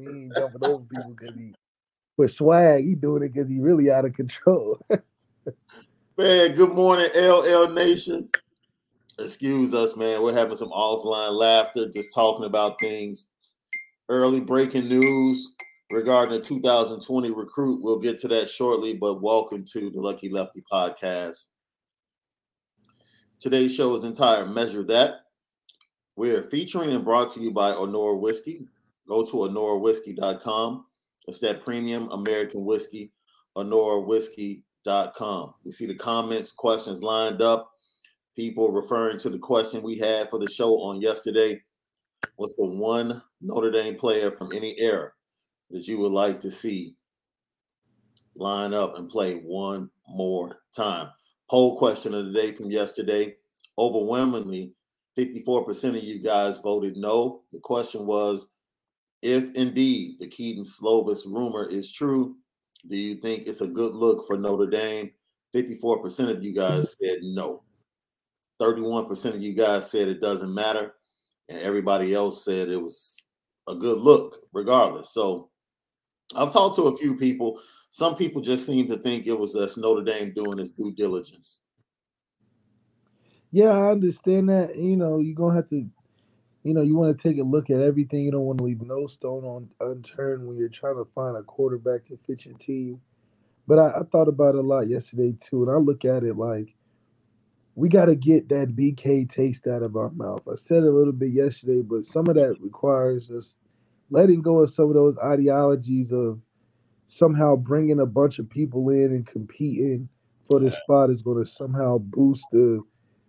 He ain't jumping over people because he for swag. He doing it because he really out of control. man, good morning, LL Nation. Excuse us, man. We're having some offline laughter, just talking about things. Early breaking news regarding the 2020 recruit. We'll get to that shortly, but welcome to the Lucky Lefty podcast. Today's show is entitled Measure That. We're featuring and brought to you by Honora Whiskey. Go to honorawhiskey.com. It's that premium American whiskey, honorawhiskey.com. We see the comments, questions lined up. People referring to the question we had for the show on yesterday. What's the one Notre Dame player from any era that you would like to see line up and play one more time? Poll question of the day from yesterday. Overwhelmingly, 54% of you guys voted no. The question was if indeed the Kedon Slovis rumor is true, do you think it's a good look for Notre Dame? 54% of you guys mm-hmm. said no. 31% of you guys said it doesn't matter. And everybody else said it was a good look, regardless. So I've talked to a few people. Some people just seem to think it was us Notre Dame doing its due diligence. Yeah, I understand that. You know, you're gonna have to, you know, you want to take a look at everything. You don't want to leave no stone on unturned when you're trying to find a quarterback to fit your team. But I, I thought about it a lot yesterday too, and I look at it like we got to get that BK taste out of our mouth. I said a little bit yesterday, but some of that requires us letting go of some of those ideologies of somehow bringing a bunch of people in and competing for the spot is going to somehow boost the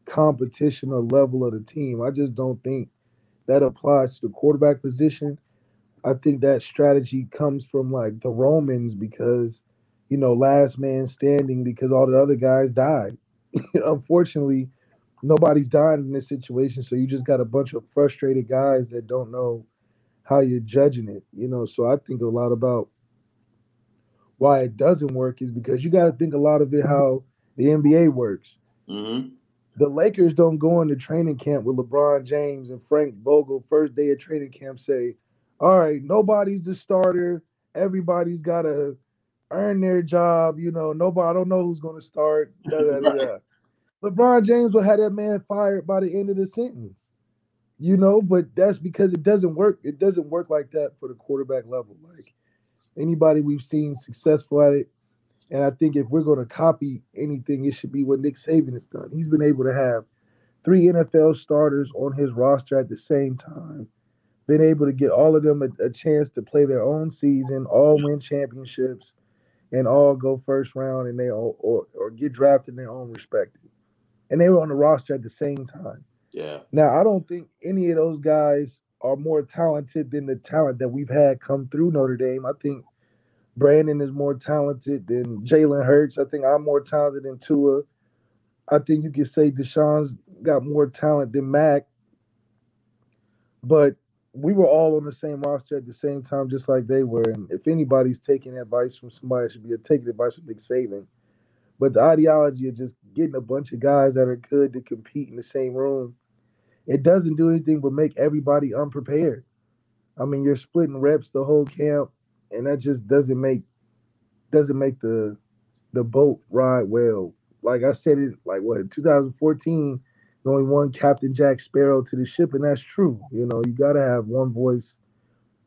competition or level of the team. I just don't think that applies to the quarterback position. I think that strategy comes from like the Romans because, you know, last man standing because all the other guys died. Unfortunately, nobody's dying in this situation. So you just got a bunch of frustrated guys that don't know how you're judging it. You know, so I think a lot about why it doesn't work is because you got to think a lot of it how the NBA works. Mm-hmm the Lakers don't go into training camp with LeBron James and Frank Vogel first day of training camp say, "All right, nobody's the starter. Everybody's got to earn their job. You know, nobody. I don't know who's going to start." Da, da, da, LeBron James will have that man fired by the end of the sentence. You know, but that's because it doesn't work. It doesn't work like that for the quarterback level. Like anybody we've seen successful at it and I think if we're going to copy anything, it should be what Nick Saban has done. He's been able to have three NFL starters on his roster at the same time, been able to get all of them a, a chance to play their own season, all win championships, and all go first round and they all, or, or get drafted in their own respective. And they were on the roster at the same time. Yeah. Now, I don't think any of those guys are more talented than the talent that we've had come through Notre Dame. I think Brandon is more talented than Jalen Hurts. I think I'm more talented than Tua. I think you could say Deshaun's got more talent than Mac. But we were all on the same roster at the same time, just like they were. And if anybody's taking advice from somebody, should be taking advice from Nick Saban. But the ideology of just getting a bunch of guys that are good to compete in the same room, it doesn't do anything but make everybody unprepared. I mean, you're splitting reps the whole camp and that just doesn't make doesn't make the the boat ride well. Like I said it like what 2014, only one Captain Jack Sparrow to the ship, and that's true. You know, you gotta have one voice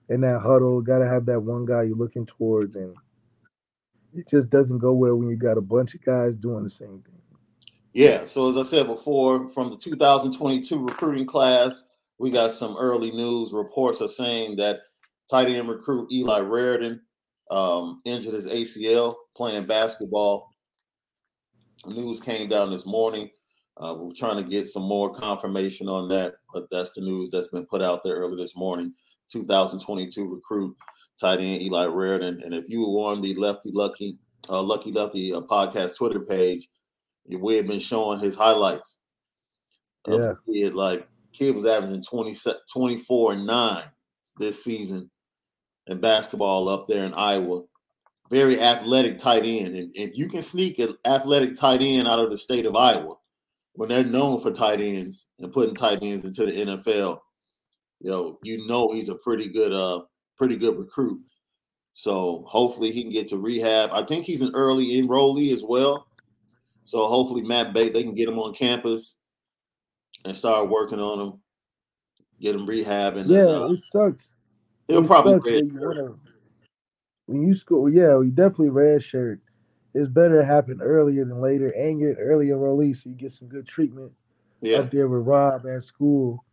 in that huddle, gotta have that one guy you're looking towards, and it just doesn't go well when you got a bunch of guys doing the same thing. Yeah, so as I said before, from the 2022 recruiting class, we got some early news reports are saying that tight end recruit Eli Raridon um, injured his ACL playing basketball. News came down this morning. Uh, we're trying to get some more confirmation on that, but that's the news that's been put out there early this morning. 2022 recruit tight end Eli Raridon. And if you were on the Lefty Lucky uh, Lucky Lefty uh, podcast Twitter page, we had been showing his highlights. Yeah. Kid, like kid was averaging 20, 24 and 9 this season in basketball up there in Iowa. Very athletic tight end. And if you can sneak an athletic tight end out of the state of Iowa, when they're known for tight ends and putting tight ends into the NFL, you know, you know he's a pretty good uh pretty good recruit. So hopefully he can get to rehab. I think he's an early enrollee as well. So hopefully Matt Bay they can get him on campus and start working on him, get him rehab. And yeah, uh, it sucks. He'll it probably when you, when you school. Yeah, you definitely red shirt. It's better to happen earlier than later, and an early enrollee, so you get some good treatment yeah. up there with Rob at school.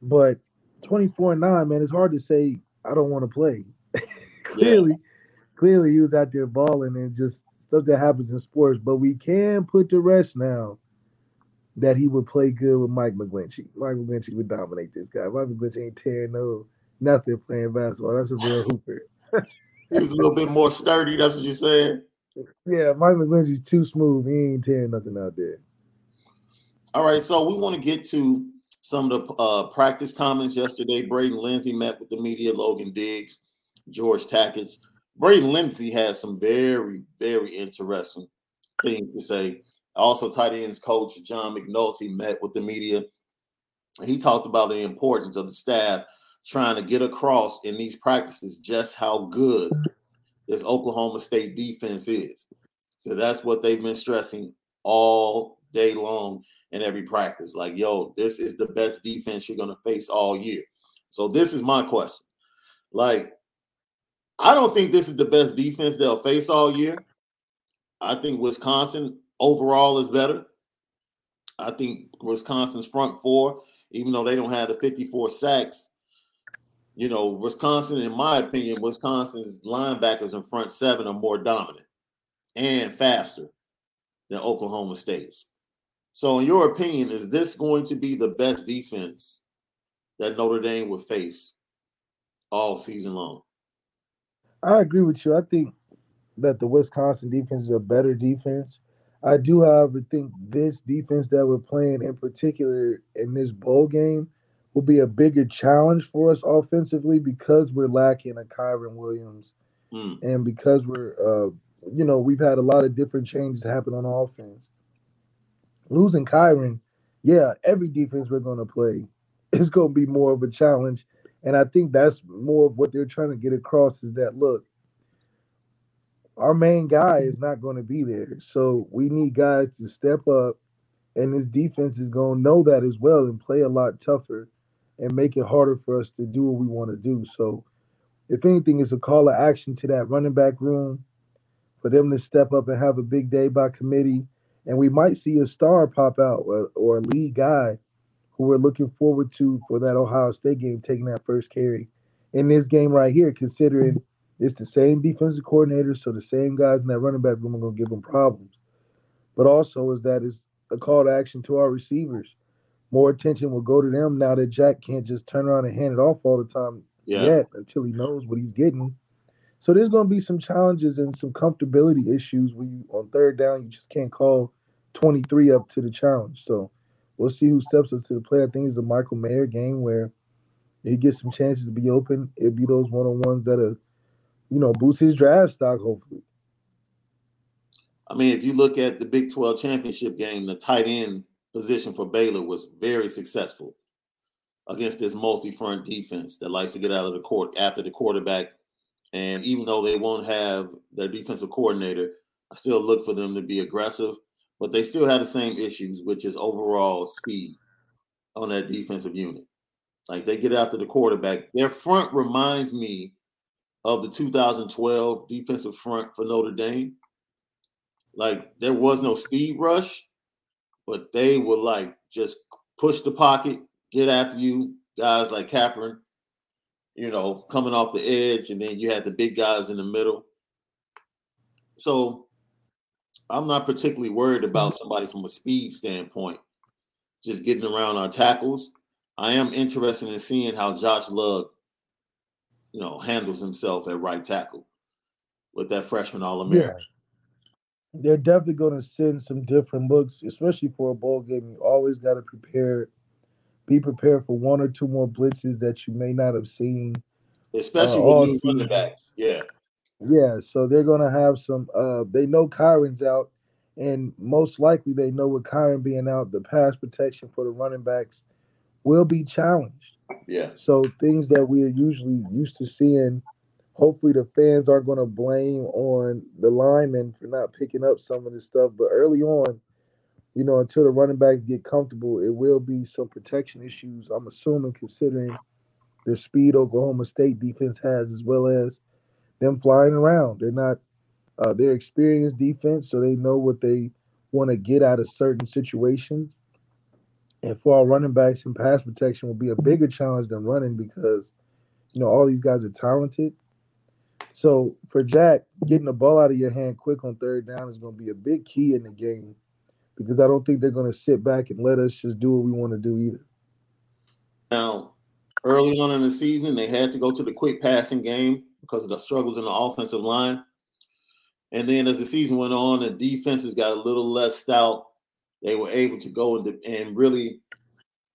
But 24 and 9, man, it's hard to say I don't want to play. clearly, yeah. clearly he was out there balling and just stuff that happens in sports. But we can put to rest now that he would play good with Mike McGlinchey. Mike McGlinchey would dominate this guy. Mike McGlinchey ain't tearing no nothing playing basketball. That's a real hooper. He's a little bit more sturdy. That's what you're saying. Yeah, Mike McGlinchey's too smooth. He ain't tearing nothing out there. All right, so we want to get to some of the uh, practice comments yesterday. Braden Lenzy met with the media. Logan Diggs, George Takacs. Braden Lenzy had some very, very interesting things to say. Also, tight ends coach John McNulty met with the media. He talked about the importance of the staff trying to get across in these practices just how good this Oklahoma State defense is. So that's what they've been stressing all day long in every practice. Like, yo, this is the best defense you're going to face all year. So this is my question. Like, I don't think this is the best defense they'll face all year. I think Wisconsin overall is better. I think Wisconsin's front four, even though they don't have the 54 sacks, you know, Wisconsin, in my opinion, Wisconsin's linebackers in front seven are more dominant and faster than Oklahoma State's. So, in your opinion, is this going to be the best defense that Notre Dame will face all season long? I agree with you. I think that the Wisconsin defense is a better defense. I do, however, think this defense that we're playing in particular in this bowl game will be a bigger challenge for us offensively because we're lacking a Kyren Williams mm. and because we're, uh, you know, we've had a lot of different changes happen on offense. Losing Kyren, yeah, every defense we're going to play is going to be more of a challenge. And I think that's more of what they're trying to get across is that, look, our main guy is not going to be there. So we need guys to step up, and this defense is going to know that as well and play a lot tougher and make it harder for us to do what we want to do. So, if anything, it's a call of action to that running back room for them to step up and have a big day by committee. And we might see a star pop out or, or a lead guy who we're looking forward to for that Ohio State game taking that first carry. In this game right here, considering it's the same defensive coordinator, so the same guys in that running back room are going to give them problems. But also, is that is a call to action to our receivers more attention will go to them now that Jack can't just turn around and hand it off all the time yeah. yet until he knows what he's getting. So there's going to be some challenges and some comfortability issues where you on third down you just can't call 23 up to the challenge. So we'll see who steps up to the plate. I think it's a Michael Mayer game where he gets some chances to be open. It'll be those one on ones that are, you know, boost his draft stock hopefully. I mean, if you look at the Big 12 championship game, the tight end position for Baylor was very successful against this multi-front defense that likes to get out of the court after the quarterback. And even though they won't have their defensive coordinator, I still look for them to be aggressive, but they still have the same issues, which is overall speed on that defensive unit. Like they get after the quarterback. Their front reminds me of the 2012 defensive front for Notre Dame. Like there was no speed rush, but they will like just push the pocket, get after you. Guys like Kapron, you know, coming off the edge, and then you had the big guys in the middle. So I'm not particularly worried about mm-hmm. somebody from a speed standpoint, just getting around our tackles. I am interested in seeing how Josh Lugg, you know, handles himself at right tackle with that freshman All American. Yeah they're definitely going to send some different looks, especially for a bowl game. You always got to prepare, be prepared for one or two more blitzes that you may not have seen, especially uh, with running backs. Yeah, yeah. So they're going to have some. Uh, they know Kyren's out, and most likely they know with Kyren being out, the pass protection for the running backs will be challenged. Yeah. So things that we are usually used to seeing, hopefully the fans aren't going to blame on the linemen for not picking up some of this stuff. But early on, you know, until the running backs get comfortable, it will be some protection issues. I'm assuming, considering the speed Oklahoma State defense has, as well as them flying around. They're not, uh, they're experienced defense, so they know what they want to get out of certain situations. And for our running backs and pass protection will be a bigger challenge than running because, you know, all these guys are talented. So for Jack, getting the ball out of your hand quick on third down is going to be a big key in the game because I don't think they're going to sit back and let us just do what we want to do either. Now, early on in the season, they had to go to the quick passing game because of the struggles in the offensive line. And then as the season went on, the defenses got a little less stout. They were able to go and, and really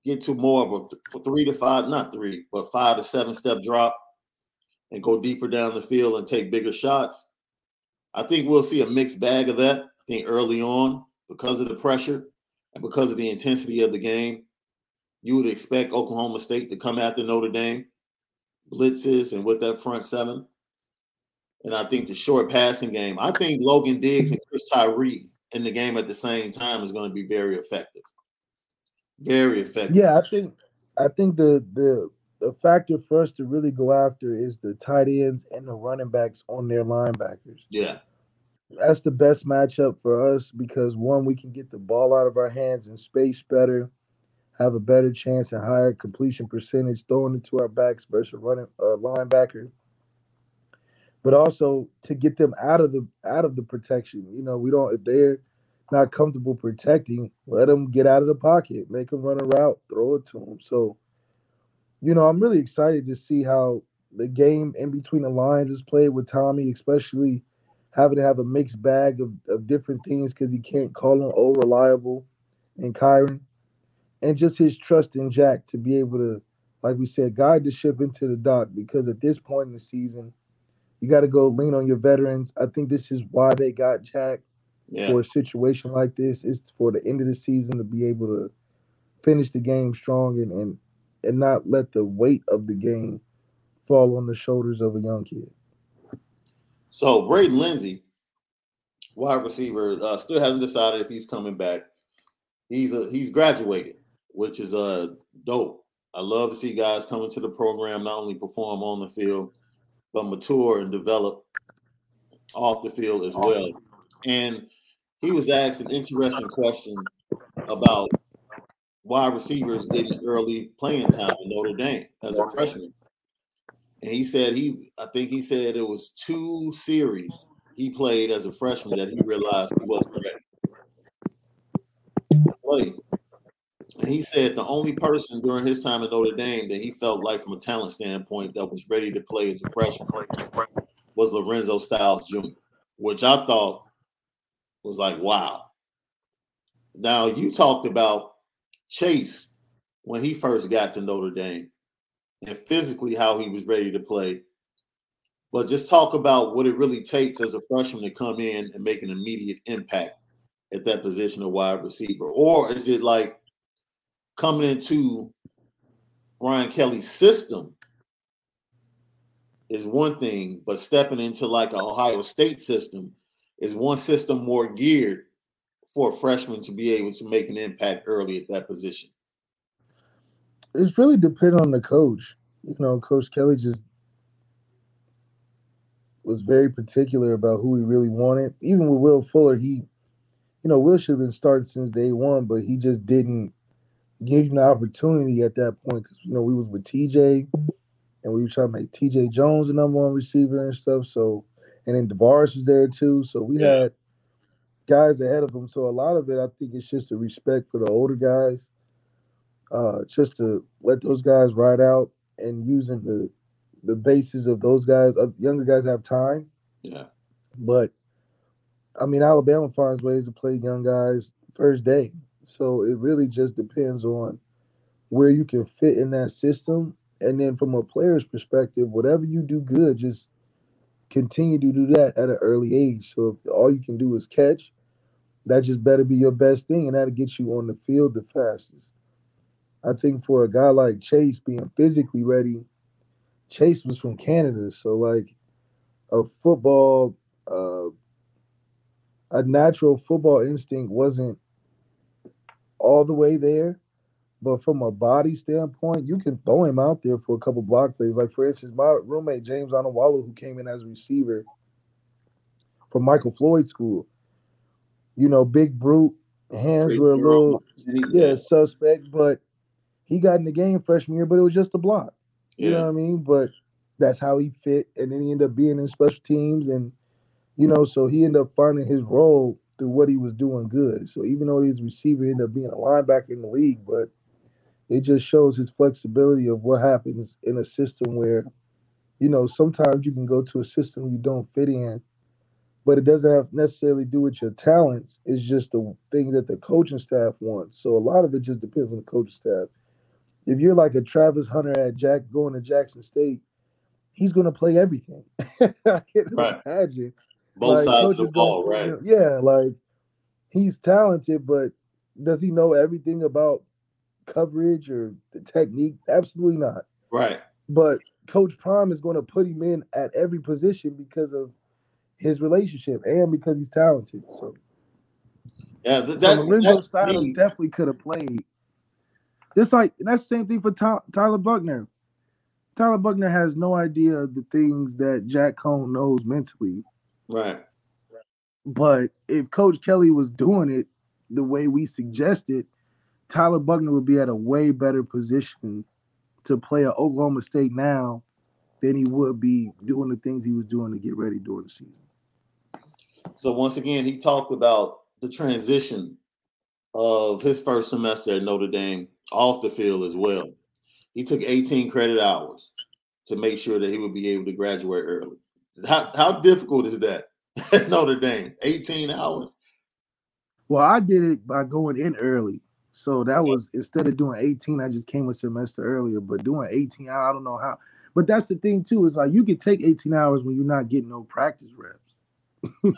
get to more of a three to five, not three, but five to seven step drop and go deeper down the field and take bigger shots. I think we'll see a mixed bag of that. I think early on, because of the pressure and because of the intensity of the game, you would expect Oklahoma State to come after Notre Dame, blitzes, and with that front seven. And I think the short passing game, I think Logan Diggs and Chris Tyree in the game at the same time is going to be very effective. Very effective. Yeah, I think I think the the the factor for us to really go after is the tight ends and the running backs on their linebackers. Yeah. That's the best matchup for us because one, we can get the ball out of our hands in space better, have a better chance and higher completion percentage throwing it to our backs versus running uh, linebacker but also to get them out of the out of the protection. You know, we don't if they're not comfortable protecting, let them get out of the pocket, make them run a route, throw it to them. So, you know, I'm really excited to see how the game in between the lines is played with Tommy, especially having to have a mixed bag of, of different things because he can't call him all reliable and Kyren. And just his trust in Jack to be able to, like we said, guide the ship into the dock because at this point in the season, you got to go lean on your veterans. I think this is why they got Jack yeah. for a situation like this. It's for the end of the season to be able to finish the game strong and and and not let the weight of the game fall on the shoulders of a young kid. So Braden Lenzy, wide receiver, uh, still hasn't decided if he's coming back. He's a he's graduated, which is uh dope. I love to see guys coming to the program not only perform on the field but mature and develop off the field as well. And he was asked an interesting question about wide receivers getting early playing time in Notre Dame as a freshman. And he said he, I think he said it was two series he played as a freshman that he realized he wasn't ready. Play. And he said the only person during his time at Notre Dame that he felt like, from a talent standpoint, that was ready to play as a freshman was Lorenzo Styles Jr., which I thought was like, wow. Now, you talked about Chase when he first got to Notre Dame and physically how he was ready to play. But just talk about what it really takes as a freshman to come in and make an immediate impact at that position of wide receiver. Or is it like coming into Brian Kelly's system is one thing, but stepping into like an Ohio State system is one system more geared for a freshman to be able to make an impact early at that position? It's really depend on the coach. You know, Coach Kelly just was very particular about who he really wanted. Even with Will Fuller, he, you know, Will should have been started since day one, but he just didn't give you an opportunity at that point because you know we was with TJ and we were trying to make TJ Jones the number one receiver and stuff. So and then DaVaris was there too. So we yeah. had guys ahead of him. So a lot of it, I think, it's just a respect for the older guys, uh, just to let those guys ride out and using the the basis of those guys. Uh, younger guys have time. Yeah. But I mean, Alabama finds ways to play young guys first day. So it really just depends on where you can fit in that system. And then from a player's perspective, whatever you do good, just continue to do that at an early age. So if all you can do is catch, that just better be your best thing, and that'll get you on the field the fastest. I think for a guy like Chase being physically ready, Chase was from Canada, so like a football, uh, a natural football instinct wasn't all the way there. But from a body standpoint, you can throw him out there for a couple block plays. Like for instance, my roommate James Onwualu, who came in as a receiver from Michael Floyd School, you know, big brute, hands were a little yeah suspect, but he got in the game freshman year, but it was just a block. You know what I mean? But that's how he fit, and then he ended up being in special teams, and you know, so he ended up finding his role through what he was doing good. So even though he's receiver, he ended up being a linebacker in the league, but it just shows his flexibility of what happens in a system where, you know, sometimes you can go to a system you don't fit in, but it doesn't have necessarily do with your talents. It's just the thing that the coaching staff wants. So a lot of it just depends on the coaching staff. If you're like a Travis Hunter at Jack going to Jackson State, he's going to play everything. I can right. imagine. Both like, sides of the ball, right? Yeah, like he's talented, but does he know everything about coverage or the technique? Absolutely not. Right. But Coach Prime is going to put him in at every position because of his relationship and because he's talented. So yeah, that, that Lorenzo Styles definitely could have played. Just like that's the same thing for Tyler Buchner. Tyler Buchner has no idea the things that Jack Coan knows mentally. Right. But if Coach Kelly was doing it the way we suggested, Tyler Buchner would be at a way better position to play at Oklahoma State now than he would be doing the things he was doing to get ready during the season. So once again, he talked about the transition of his first semester at Notre Dame off the field as well. He took 18 credit hours to make sure that he would be able to graduate early. How, how difficult is that at Notre Dame? 18 hours? Well, I did it by going in early. So that was instead of doing 18, I just came a semester earlier. But doing 18, I don't know how. But that's the thing too. Is like you can take 18 hours when you're not getting no practice reps.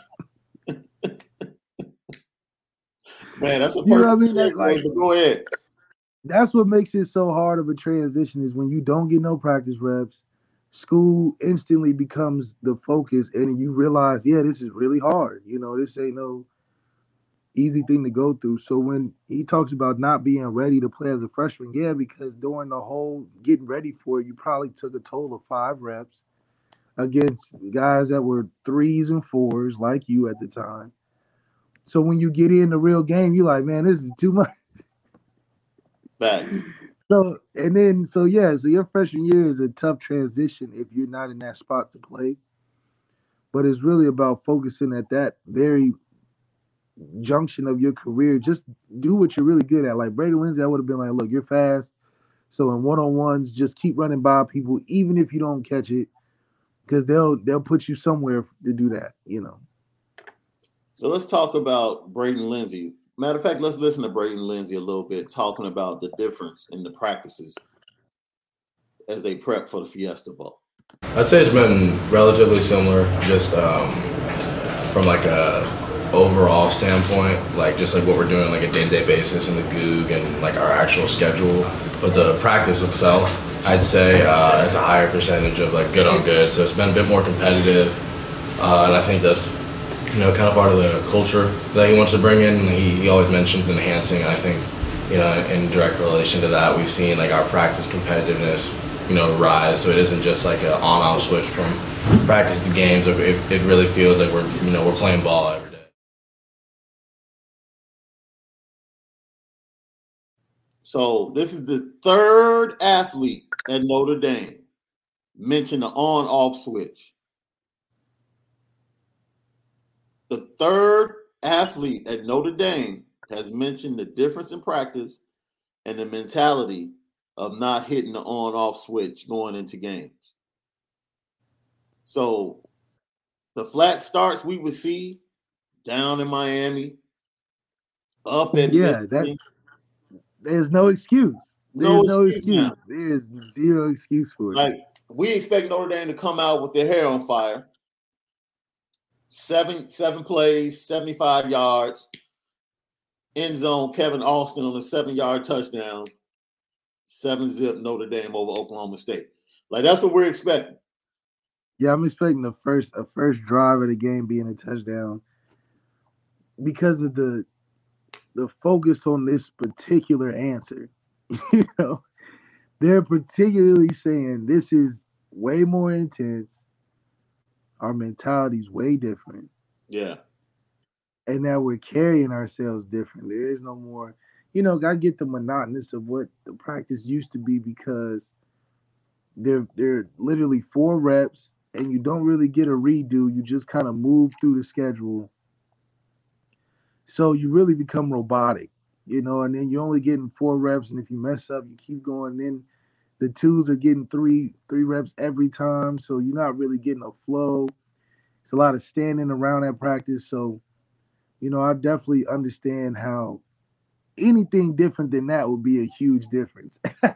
Man, that's a you know I mean. Like, like, go ahead. That's what makes it so hard of a transition is when you don't get no practice reps. School instantly becomes the focus, and you realize, yeah, this is really hard. You know, this ain't no easy thing to go through. So when he talks about not being ready to play as a freshman, yeah, because during the whole getting ready for it, you probably took a total of five reps against guys that were threes and fours like you at the time. So when you get in the real game, you're like, man, this is too much. Back. So and then so yeah, so your freshman year is a tough transition if you're not in that spot to play. But it's really about focusing at that very junction of your career, just do what you're really good at. Like Brady Lenzy, I would have been like, look, you're fast. So in one-on-ones, just keep running by people, even if you don't catch it, because they'll they'll put you somewhere to do that, you know. So let's talk about Braden Lenzy. Matter of fact, let's listen to Braden Lenzy a little bit, talking about the difference in the practices as they prep for the Fiesta Bowl. I'd say it's been relatively similar, just um, from like a overall standpoint, like just like what we're doing like a day-to-day basis in the Gug and like our actual schedule, but the practice itself, I'd say uh, it's a higher percentage of like good on good. So it's been a bit more competitive, uh, and I think that's you know kind of part of the culture that he wants to bring in. He, he always mentions enhancing. I think you know in direct relation to that, we've seen like our practice competitiveness you know rise. So it isn't just like an on-off switch from practice to games. It, it really feels like we're you know we're playing ball So this is the third athlete at Notre Dame mentioned the on-off switch. The third athlete at Notre Dame has mentioned the difference in practice and the mentality of not hitting the on-off switch going into games. So the flat starts we would see down in Miami, up at yeah, that there's no excuse. There's no, no excuse. excuse. There's zero excuse for it. Like we expect Notre Dame to come out with their hair on fire. Seven seven plays, 75 yards. End zone, Kevin Austin on a seven yard touchdown. seven zip Notre Dame over Oklahoma State. Like that's what we're expecting. Yeah, I'm expecting the first a first drive of the game being a touchdown because of the the focus on this particular answer. you know, they're particularly saying this is way more intense. Our mentality's way different. Yeah. And now we're carrying ourselves different. There is no more, you know, I get the monotonous of what the practice used to be because they're they're literally four reps and you don't really get a redo. You just kind of move through the schedule. So you really become robotic, you know, and then you're only getting four reps. And if you mess up, you keep going. Then the twos are getting three, three reps every time. So you're not really getting a flow. It's a lot of standing around at practice. So, you know, I definitely understand how anything different than that would be a huge difference.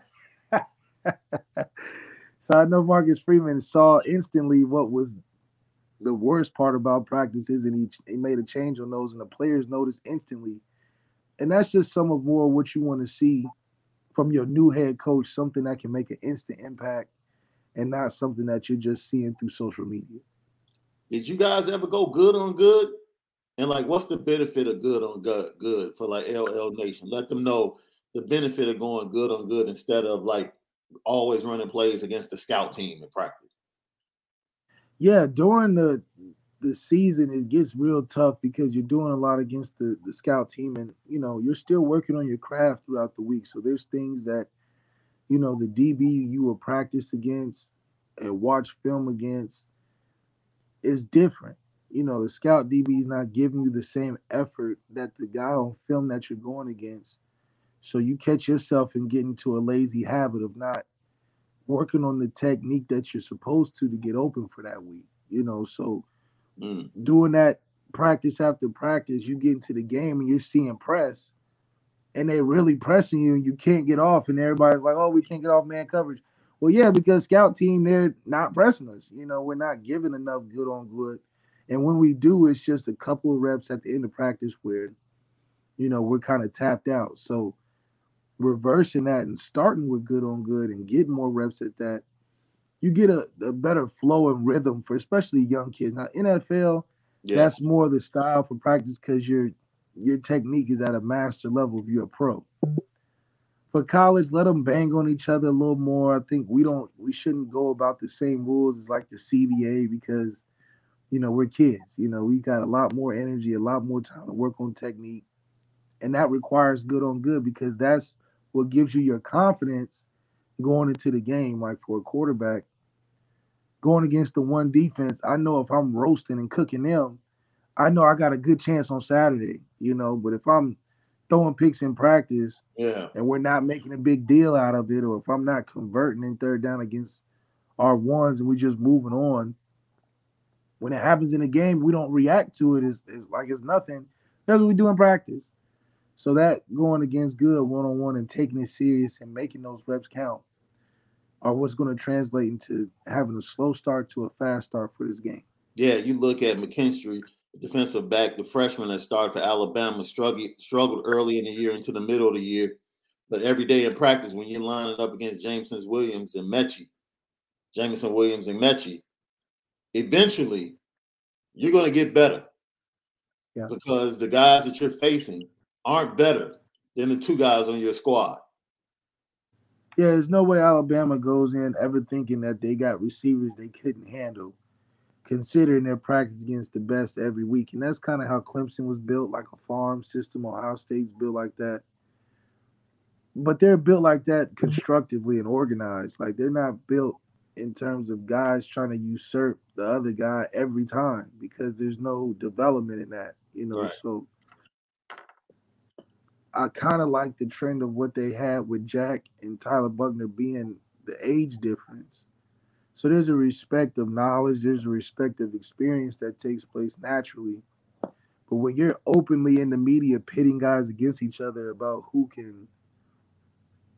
So I know Marcus Freeman saw instantly what was the worst part about practices, and he, he made a change on those, and the players noticed instantly. And that's just some of more what you want to see from your new head coach, something that can make an instant impact and not something that you're just seeing through social media. Did you guys ever go good on good? And like, what's the benefit of good on good, good for like LL Nation? Let them know the benefit of going good on good instead of like always running plays against the scout team in practice. Yeah, during the the season it gets real tough because you're doing a lot against the the scout team and you know you're still working on your craft throughout the week. So there's things that you know the db you will practice against and watch film against is different. You know the scout db is not giving you the same effort that the guy on film that you're going against. So you catch yourself in getting to a lazy habit of not working on the technique that you're supposed to to get open for that week. You know, so mm. doing that practice after practice, you get into the game and you're seeing press, and they're really pressing you, and you can't get off, and everybody's like, "Oh, we can't get off man coverage." Well, yeah, because scout team they're not pressing us. You know, we're not giving enough good on good, and when we do, it's just a couple of reps at the end of practice where, you know, we're kind of tapped out. So reversing that and starting with good on good and getting more reps at that, you get a, a better flow and rhythm for especially young kids. Now NFL, yeah. that's more the style for practice because your your technique is at a master level if you're a pro. For college, let them bang on each other a little more. I think we don't we shouldn't go about the same rules as like the CBA because you know we're kids. You know we got a lot more energy, a lot more time to work on technique, and that requires good on good because that's what gives you your confidence going into the game. Like for a quarterback, going against the one defense, I know if I'm roasting and cooking them, I know I got a good chance on Saturday, you know. But if I'm throwing picks in practice, yeah, and we're not making a big deal out of it, or if I'm not converting in third down against our ones and we're just moving on, when it happens in a game, we don't react to it as, as like it's nothing. That's what we do in practice. So that going against good one on one and taking it serious and making those reps count are what's going to translate into having a slow start to a fast start for this game. Yeah, you look at McKinstry, defensive back, the freshman that started for Alabama, struggled struggled early in the year into the middle of the year. But every day in practice, when you line it up against Jameson Williams and Metchie, Jameson Williams and Metchie, eventually you're going to get better. Yeah. Because the guys that you're facing aren't better than the two guys on your squad. Yeah, there's no way Alabama goes in ever thinking that they got receivers they couldn't handle, considering their practice against the best every week. And that's kind of how Clemson was built, like a farm system. Ohio State's built like that. But they're built like that constructively and organized. Like they're not built in terms of guys trying to usurp the other guy every time because there's no development in that, you know. Right. So I kind of like the trend of what they had with Jack and Tyler Buchner being the age difference. So there's a respect of knowledge, there's a respect of experience that takes place naturally. But when you're openly in the media pitting guys against each other about who can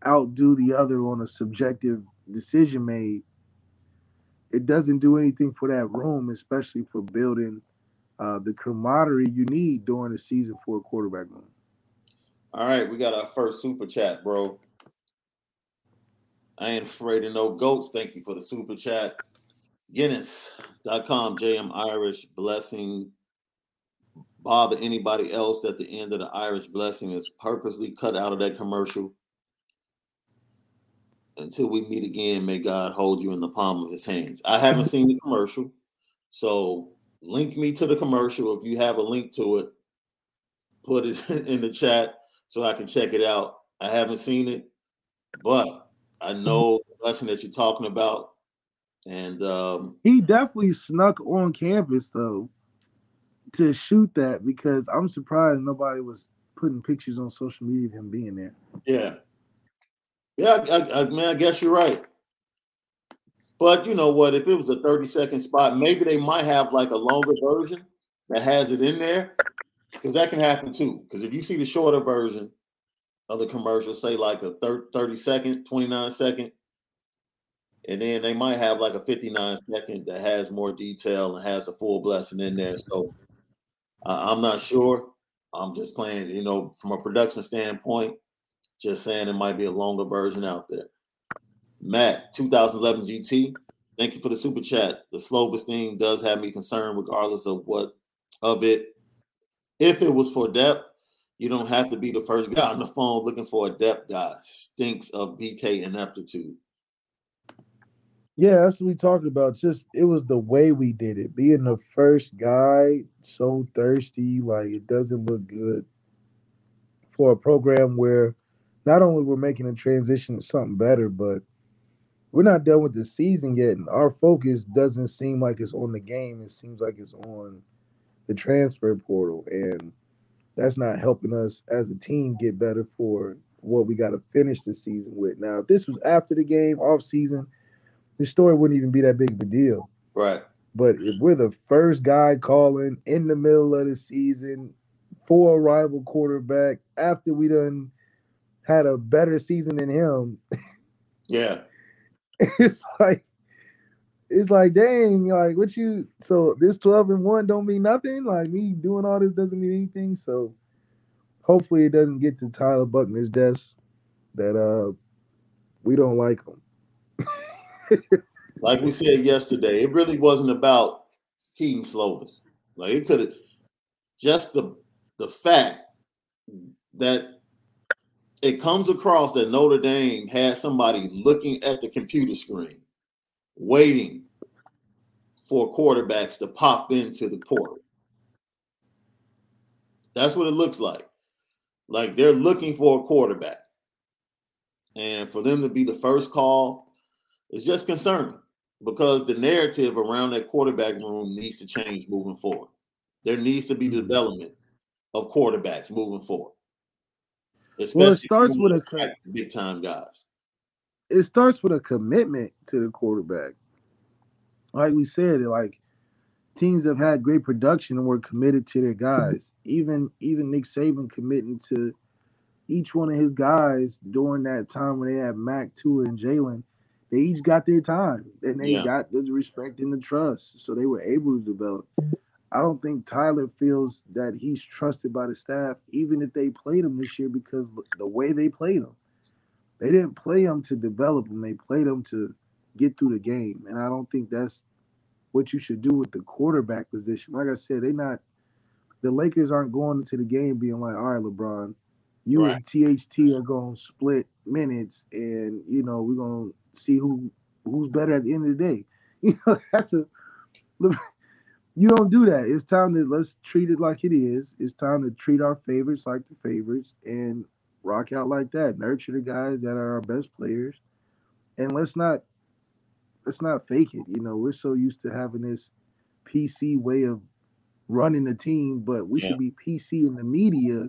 outdo the other on a subjective decision made, it doesn't do anything for that room, especially for building uh, the camaraderie you need during the season for a quarterback room. All right, we got our first super chat, bro. I ain't afraid of no goats. Thank you for the super chat. Guinness.com, JM Irish blessing. Bother anybody else that the end of the Irish blessing is purposely cut out of that commercial. Until we meet again, may God hold you in the palm of his hands. I haven't seen the commercial, so link me to the commercial. If you have a link to it, put it in the chat so I can check it out. I haven't seen it, but I know the lesson that you're talking about. And um, he definitely snuck on campus though to shoot that because I'm surprised nobody was putting pictures on social media of him being there. Yeah, yeah, I, I, man, I guess you're right. But you know what? If it was a 30 second spot, maybe they might have like a longer version that has it in there because that can happen too. Because if you see the shorter version of the commercial, say like a 30 second, 29 second, and then they might have like a 59 second that has more detail and has the full blessing in there. So uh, I'm not sure. I'm just playing, you know, from a production standpoint, just saying it might be a longer version out there. Matt, 2011 GT, thank you for the super chat. The Slovis thing does have me concerned, regardless of what of it. If it was for depth, you don't have to be the first guy on the phone looking for a depth guy. Stinks of BK ineptitude. Yeah, that's what we talked about. Just it was the way we did it. Being the first guy, so thirsty, like it doesn't look good for a program where not only we're making a transition to something better, but we're not done with the season yet. And our focus doesn't seem like it's on the game. It seems like it's on the transfer portal. And that's not helping us as a team get better for what we got to finish the season with. Now, if this was after the game, off season, the story wouldn't even be that big of a deal. Right. But if we're the first guy calling in the middle of the season for a rival quarterback after we done had a better season than him. Yeah. it's like it's like dang, like what you so this 12 and 1 don't mean nothing. Like me doing all this doesn't mean anything. So hopefully it doesn't get to Tyler Buchner's desk that uh we don't like him. like we said yesterday, it really wasn't about Kedon Slovis. Like it could have just the the fact that it comes across that Notre Dame had somebody looking at the computer screen, waiting for quarterbacks to pop into the portal. That's what it looks like. Like they're looking for a quarterback. And for them to be the first call is just concerning because the narrative around that quarterback room needs to change moving forward. There needs to be mm-hmm. development of quarterbacks moving forward. Especially well, it starts with a big time guys. It starts with a commitment to the quarterback. Like we said, like teams have had great production and were committed to their guys. Even even Nick Saban committing to each one of his guys during that time when they had Mac, Tua, and Jalen. They each got their time and they yeah. got the respect and the trust, so they were able to develop. I don't think Tyler feels that he's trusted by the staff, even if they played him this year, because the way they played him, they didn't play him to develop him. They played him to get through the game, and I don't think that's what you should do with the quarterback position. Like I said, they not the Lakers aren't going into the game being like, all right, LeBron, you right. and THT are going to split minutes, and you know we're going to see who who's better at the end of the day. You know that's a you don't do that. It's time to let's treat it like it is. It's time to treat our favorites like the favorites and rock out like that. Nurture the guys that are our best players, and let's not let's not fake it. You know, we're so used to having this PC way of running the team, but we yeah. should be PC in the media,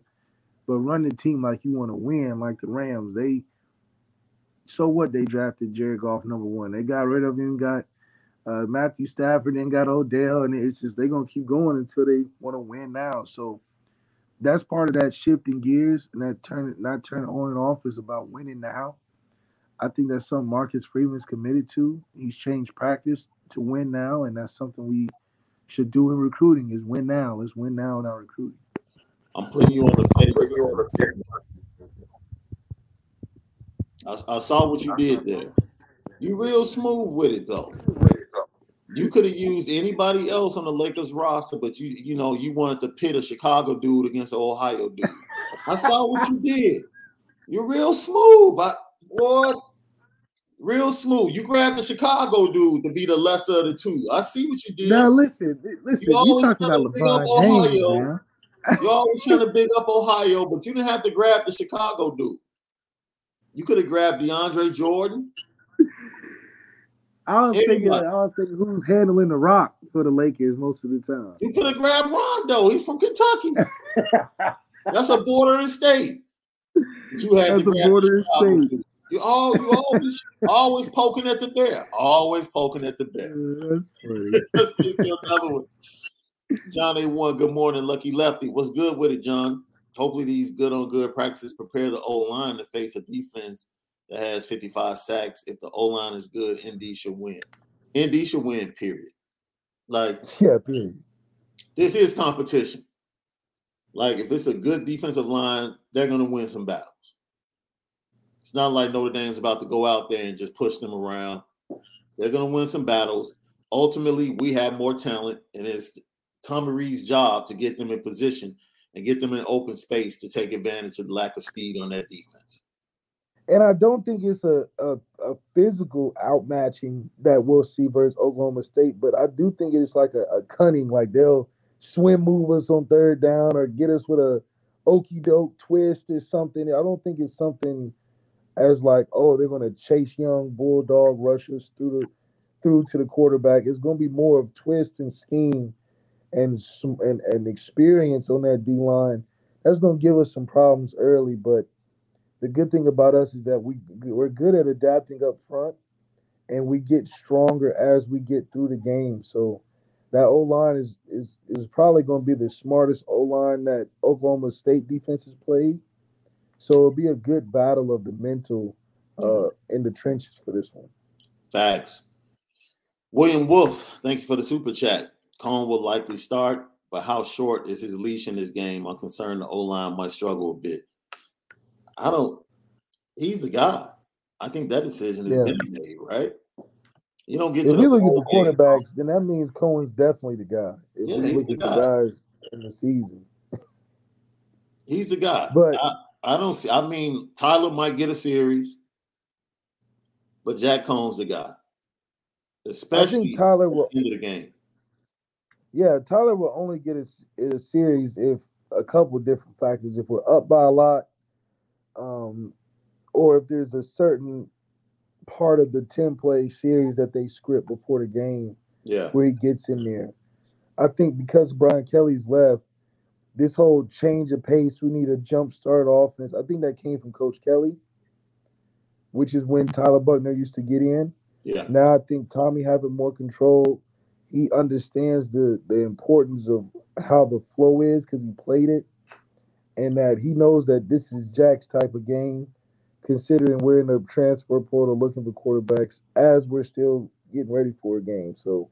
but run the team like you want to win, like the Rams. They so what they drafted Jared Goff number one. They got rid of him, got uh, Matthew Stafford and got Odell, and it's just they're gonna keep going until they want to win now. So that's part of that shifting gears and that turn not turning on and off is about winning now. I think that's something Marcus Freeman's committed to. He's changed practice to win now, and that's something we should do in recruiting is win now. Let's win now in our recruiting. I'm putting you on the paper. I, I saw what you did there. You real smooth with it though. You could have used anybody else on the Lakers roster, but you you know you wanted to pit a Chicago dude against an Ohio dude. I saw what you did. You're real smooth. I, what? Real smooth. You grabbed the Chicago dude to be the lesser of the two. I see what you did. Now listen, listen. You, you talking about LeBron James. You always trying to big up Ohio, but you didn't have to grab the Chicago dude. You could have grabbed DeAndre Jordan. I was Anybody. thinking, I was thinking, who's handling the rock for the Lakers most of the time. You could have grabbed Rondo. He's from Kentucky. That's a bordering state. You had That's to a bordering state. You all you always always poking at the bear. Always poking at the bear. Let's get to another one. John A. One, good morning, Lucky Lefty. What's good with it, John? Hopefully these good on good practices prepare the old line to face a defense that has 55 sacks. If the O line is good, ND should win. ND should win, period. Like, yeah, period. This is competition. Like, if it's a good defensive line, they're going to win some battles. It's not like Notre Dame's about to go out there and just push them around. They're going to win some battles. Ultimately, we have more talent, and it's Tommy Rees's job to get them in position and get them in open space to take advantage of the lack of speed on that defense. And I don't think it's a, a, a physical outmatching that we'll see versus Oklahoma State, but I do think it's like a, a cunning, like they'll swim move us on third down or get us with a okey doke twist or something. I don't think it's something as like, oh, they're gonna chase young bulldog rushers through the through to the quarterback. It's gonna be more of twist and scheme and and, and experience on that D line. That's gonna give us some problems early, but the good thing about us is that we we're good at adapting up front and we get stronger as we get through the game. So that O line is is is probably going to be the smartest O line that Oklahoma State defense has played. So it'll be a good battle of the mental uh, in the trenches for this one. Facts. William Wolf, thank you for the super chat. Coan will likely start, but how short is his leash in this game? I'm concerned the O line might struggle a bit. I don't. He's the guy. I think that decision is yeah. made, right? You don't get. If we look at the quarterbacks, then that means Coan's definitely the guy. If yeah, we look the at guy. the guys in the season, he's the guy. But I, I don't see. I mean, Tyler might get a series, but Jack Coan's the guy. Especially I think Tyler will end of the game. Yeah, Tyler will only get a, a series if a couple different factors. If we're up by a lot, um, or if there's a certain part of the 10 play series that they script before the game yeah. where he gets in there. I think because Brian Kelly's left, this whole change of pace, we need a jump start offense. I think that came from Coach Kelly, which is when Tyler Buchner used to get in. Yeah. Now I think Tommy having more control. He understands the the importance of how the flow is because he played it, and that he knows that this is Jack's type of game considering we're in the transfer portal looking for quarterbacks as we're still getting ready for a game. So,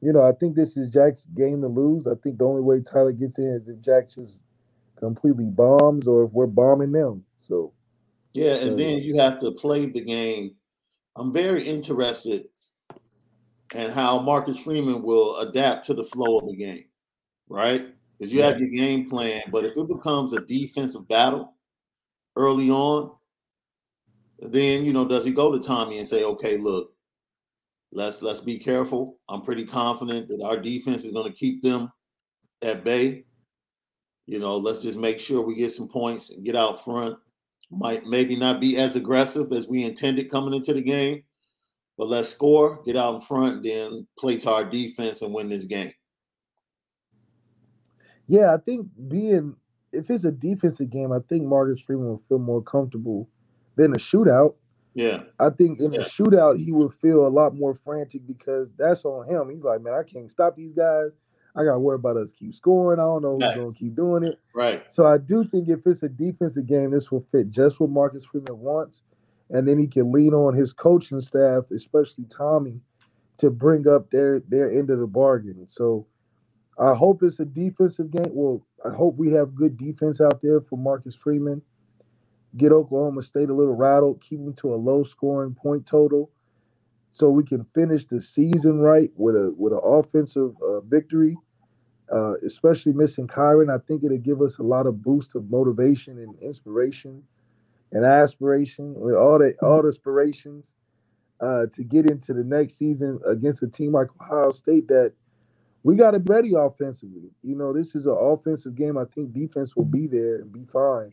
you know, I think this is Jack's game to lose. I think the only way Tyler gets in is if Jack just completely bombs or if we're bombing them. So, yeah, and then you have to play the game. I'm very interested in how Marcus Freeman will adapt to the flow of the game, right? Because you yeah. have your game plan, but if it becomes a defensive battle early on, then you know, does he go to Tommy and say, "Okay, look, let's let's be careful. I'm pretty confident that our defense is going to keep them at bay. You know, let's just make sure we get some points and get out front. Might maybe not be as aggressive as we intended coming into the game, but let's score, get out in front, then play to our defense and win this game." Yeah, I think being if it's a defensive game, I think Marcus Freeman will feel more comfortable than a shootout. Yeah. I think in yeah. a shootout he would feel a lot more frantic because that's on him. He's like, man, I can't stop these guys. I gotta worry about us keep scoring. I don't know who's right. gonna keep doing it. Right. So I do think if it's a defensive game, this will fit just what Marcus Freeman wants. And then he can lean on his coaching staff, especially Tommy, to bring up their their end of the bargain. So I hope it's a defensive game. Well, I hope we have good defense out there for Marcus Freeman get Oklahoma State a little rattled, keep them to a low scoring point total, so we can finish the season right with a with an offensive uh, victory. Uh, especially missing Kyren, I think it'll give us a lot of boost of motivation and inspiration and aspiration with all the all the aspirations uh, to get into the next season against a team like Ohio State that we got to be ready offensively. You know, this is an offensive game. I think defense will be there and be fine.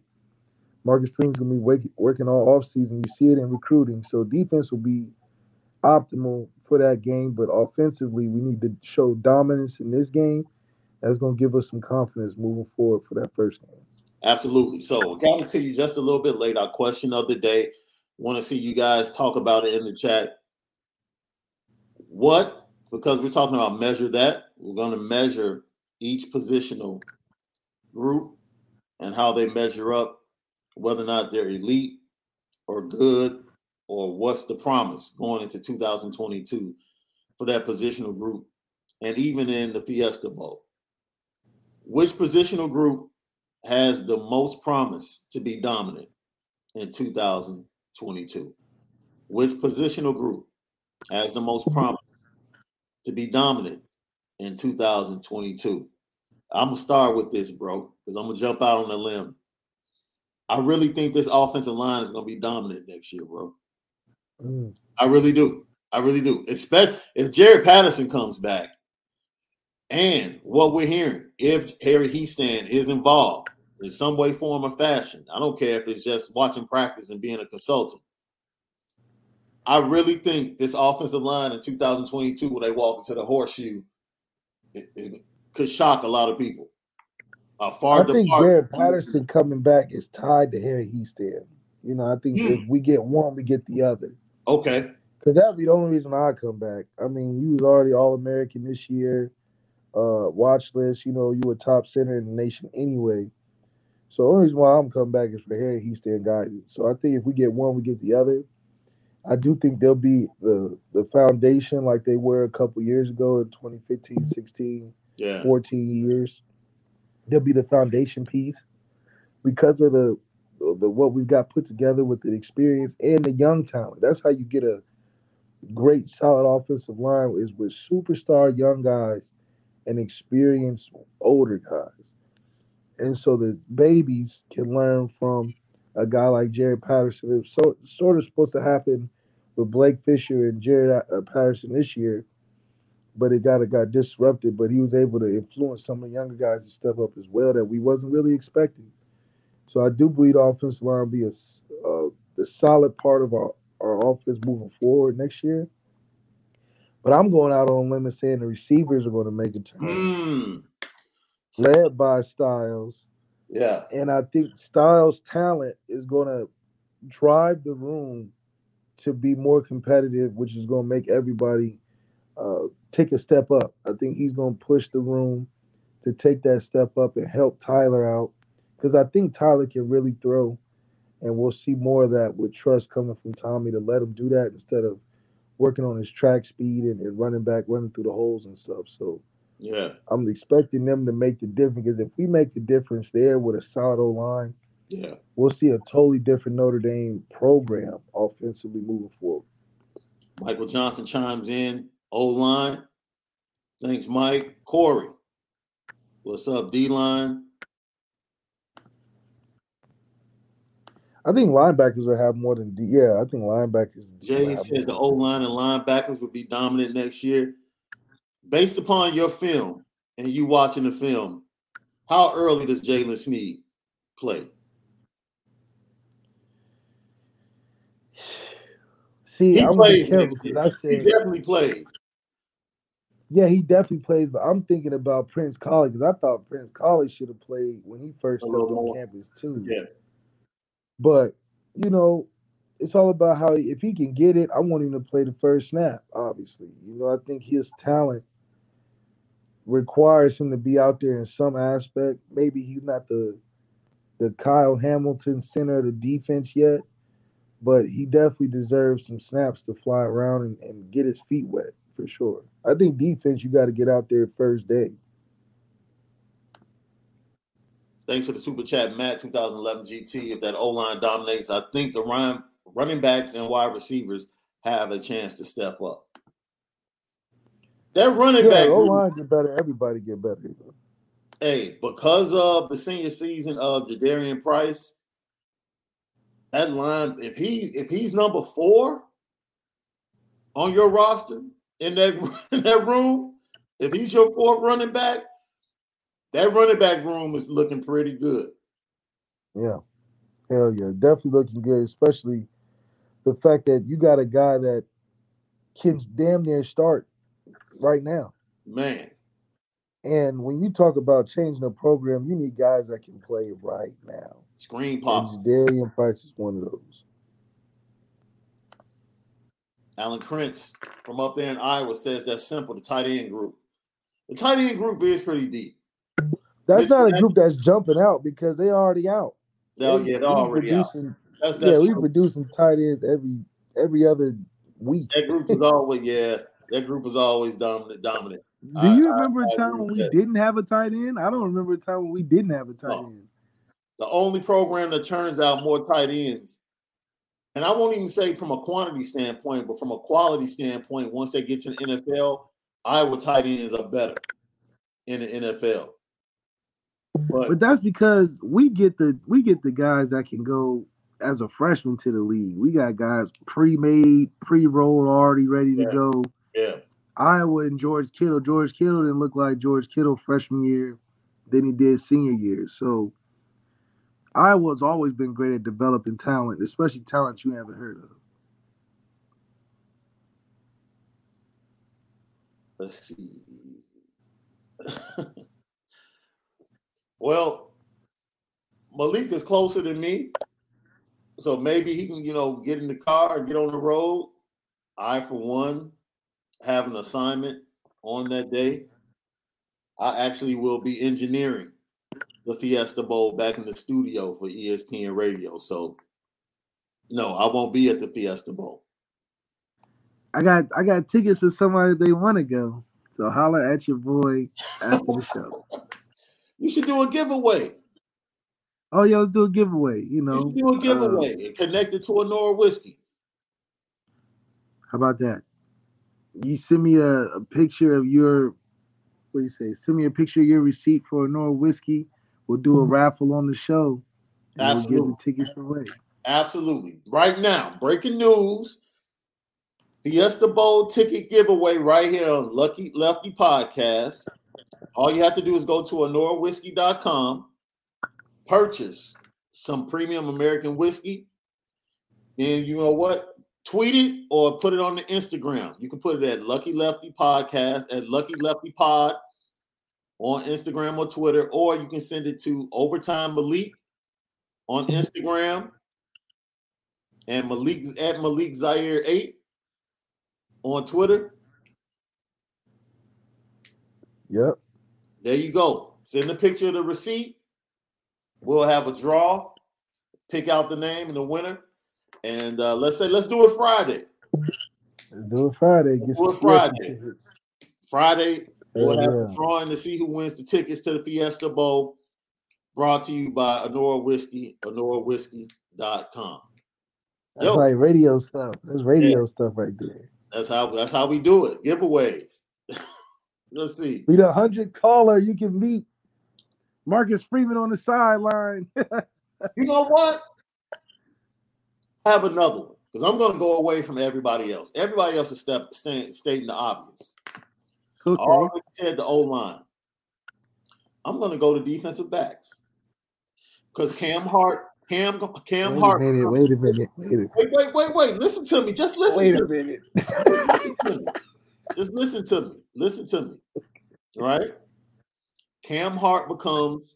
Marcus Freeman's gonna be working, working all off season. You see it in recruiting, so defense will be optimal for that game. But offensively, we need to show dominance in this game. That's gonna give us some confidence moving forward for that first game. Absolutely. So, coming to you just a little bit late. Our question of the day. Want to see you guys talk about it in the chat. What? Because we're talking about measure that. We're going to measure each positional group and how they measure up, whether or not they're elite or good, or what's the promise going into 2022 for that positional group, and even in the Fiesta Bowl. Which positional group has the most promise to be dominant in 2022? Which positional group has the most promise to be dominant in 2022? I'm gonna start with this, bro, because I'm gonna jump out on a limb. I really think this offensive line is gonna be dominant next year, bro. Mm. I really do. I really do. Especially if Jarrett Patterson comes back, and what we're hearing, if Harry Hiestand is involved in some way, form, or fashion, I don't care if it's just watching practice and being a consultant. I really think this offensive line in 2022, when they walk into the horseshoe, it, it could shock a lot of people. Uh, far I think Jarrett Patterson coming back is tied to Harry Hiestand. You know, I think if hmm. we get one, we get the other. Okay. Because that'd be the only reason I come back. I mean, you was already All American this year uh, watch list. You know, you a top center in the nation anyway. So the only reason why I'm coming back is for Harry Hiestand guidance. So I think if we get one, we get the other. I do think they'll be the the foundation like they were a couple years ago in 2015, 16, yeah. 14 years. They'll be the foundation piece because of the the what we've got put together with the experience and the young talent. That's how you get a great solid offensive line is with superstar young guys and experienced older guys. And so the babies can learn from a guy like Jarrett Patterson. It was so, sort of supposed to happen with Blake Fisher and Jarrett uh, Patterson this year, but it got it got disrupted. But he was able to influence some of the younger guys to step up as well that we wasn't really expecting. So I do believe the offensive line will be a uh, the solid part of our, our offense moving forward next year. But I'm going out on a limb and saying the receivers are going to make a turn. Mm. Led by Styles. Yeah. And I think Styles' talent is going to drive the room to be more competitive, which is going to make everybody uh, take a step up. I think he's going to push the room to take that step up and help Tyler out because I think Tyler can really throw, and we'll see more of that with trust coming from Tommy to let him do that instead of working on his track speed and, and running back, running through the holes and stuff. So yeah, I'm expecting them to make the difference because if we make the difference there with a solid O line, yeah, we'll see a totally different Notre Dame program offensively moving forward. Michael Johnson chimes in. O line. Thanks, Mike. Corey. What's up, D line? I think linebackers will have more than D. Yeah, I think linebackers. Jay says the O line and linebackers will be dominant next year. Based upon your film and you watching the film, how early does Jaylen Sneed play? See, he I'm plays, careful because I said he definitely plays. Yeah, he definitely plays, but I'm thinking about Prince Kollie because I thought Prince Kollie should have played when he first stepped on campus too. Yeah. But you know, it's all about how if he can get it, I want him to play the first snap. Obviously, you know, I think his talent requires him to be out there in some aspect. Maybe he's not the the Kyle Hamilton center of the defense yet, but he definitely deserves some snaps to fly around and, and get his feet wet for sure. I think defense, you got to get out there first day. Thanks for the super chat, Matt. 2011 GT. If that O line dominates, I think the run, running backs and wide receivers have a chance to step up. That running Yeah, back, O line get better. Everybody get better. hey, because of the senior season of Jadarian Price, that line, if he if he's number four on your roster in that in that room, if he's your fourth running back, that running back room is looking pretty good. Yeah. Hell yeah. Definitely looking good, especially the fact that you got a guy that can damn near start right now. Man, And when you talk about changing the program, you need guys that can play right now. Screen pop. And Darian Price is one of those. Alan Krentz from up there in Iowa says that's simple. The tight end group. The tight end group is pretty deep. That's It's- not a group that's jumping out because they already out. Oh, They- yeah, we they're already out. producing, That's, Yeah, that's we're producing tight ends every every other week. That group is always yeah. That group is always dominant. Dominant. Do you I- remember I a time agree when we that. didn't have a tight end? I don't remember a time when we didn't have a tight No. end. The only program that turns out more tight ends, and I won't even say from a quantity standpoint, but from a quality standpoint, once they get to the NFL, Iowa tight ends are better in the NFL. But But that's because we get the we get the guys that can go as a freshman to the league. We got guys pre-made, pre-rolled, already ready to Yeah. go. yeah, Iowa and George Kittle. George Kittle didn't look like George Kittle freshman year than he did senior year. So Iowa's always been great at developing talent, especially talent you haven't heard of. let's see. well, Malik is closer than me. So maybe he can, you know, get in the car and get on the road. I, for one, have an assignment on that day. I actually will be engineering the Fiesta Bowl back in the studio for ESPN Radio. So, no, I won't be at the Fiesta Bowl. I got I got tickets for somebody they want to go. So holler at your boy after the show. You should do a giveaway. Oh yeah, let's do a giveaway. You You know, should do a uh, giveaway and connect it to a Nora whiskey. how about that? You send me a, a picture of your what do you say? Send me a picture of your receipt for a Nora whiskey. We'll do a raffle on the show. And we'll Absolutely. give the tickets away. Absolutely. Right now, breaking news. Fiesta Bowl ticket giveaway right here on Lucky Lefty Podcast. All you have to do is go to anorawhiskey.com, purchase some premium American whiskey, and you know what? Tweet it or put it on the Instagram. You can put it at Lucky Lefty Podcast, at Lucky Lefty Pod on Instagram or Twitter, or you can send it to Overtime Malik on Instagram and Malik at Malik Zaire 8 on Twitter. Yep. There you go. Send a picture of the receipt. We'll have a draw, pick out the name and the winner. And uh, let's say, let's do it Friday. Let's do it Friday. Get Do it Friday. Friday, we'll have yeah. a drawing to see who wins the tickets to the Fiesta Bowl. Brought to you by Honora Whiskey, honorawhiskey.com. That's Yo. like radio stuff. That's radio stuff right there. That's how that's how we do it. Giveaways. let's see. Be the hundred caller you can meet. Marcus Freeman on the sideline. You know what? I have another one because I'm going to go away from everybody else. Everybody else is step, staying, stating the obvious. I okay. already said the O line. I'm going to go to defensive backs because Cam Hart, Cam, Cam Wait a Hart. minute. Wait a minute. Wait a minute. Wait, wait, wait, wait. Listen to me. Just listen. Wait to a me. minute. Listen to me. Just listen to me. Listen to me. All right. Cam Hart becomes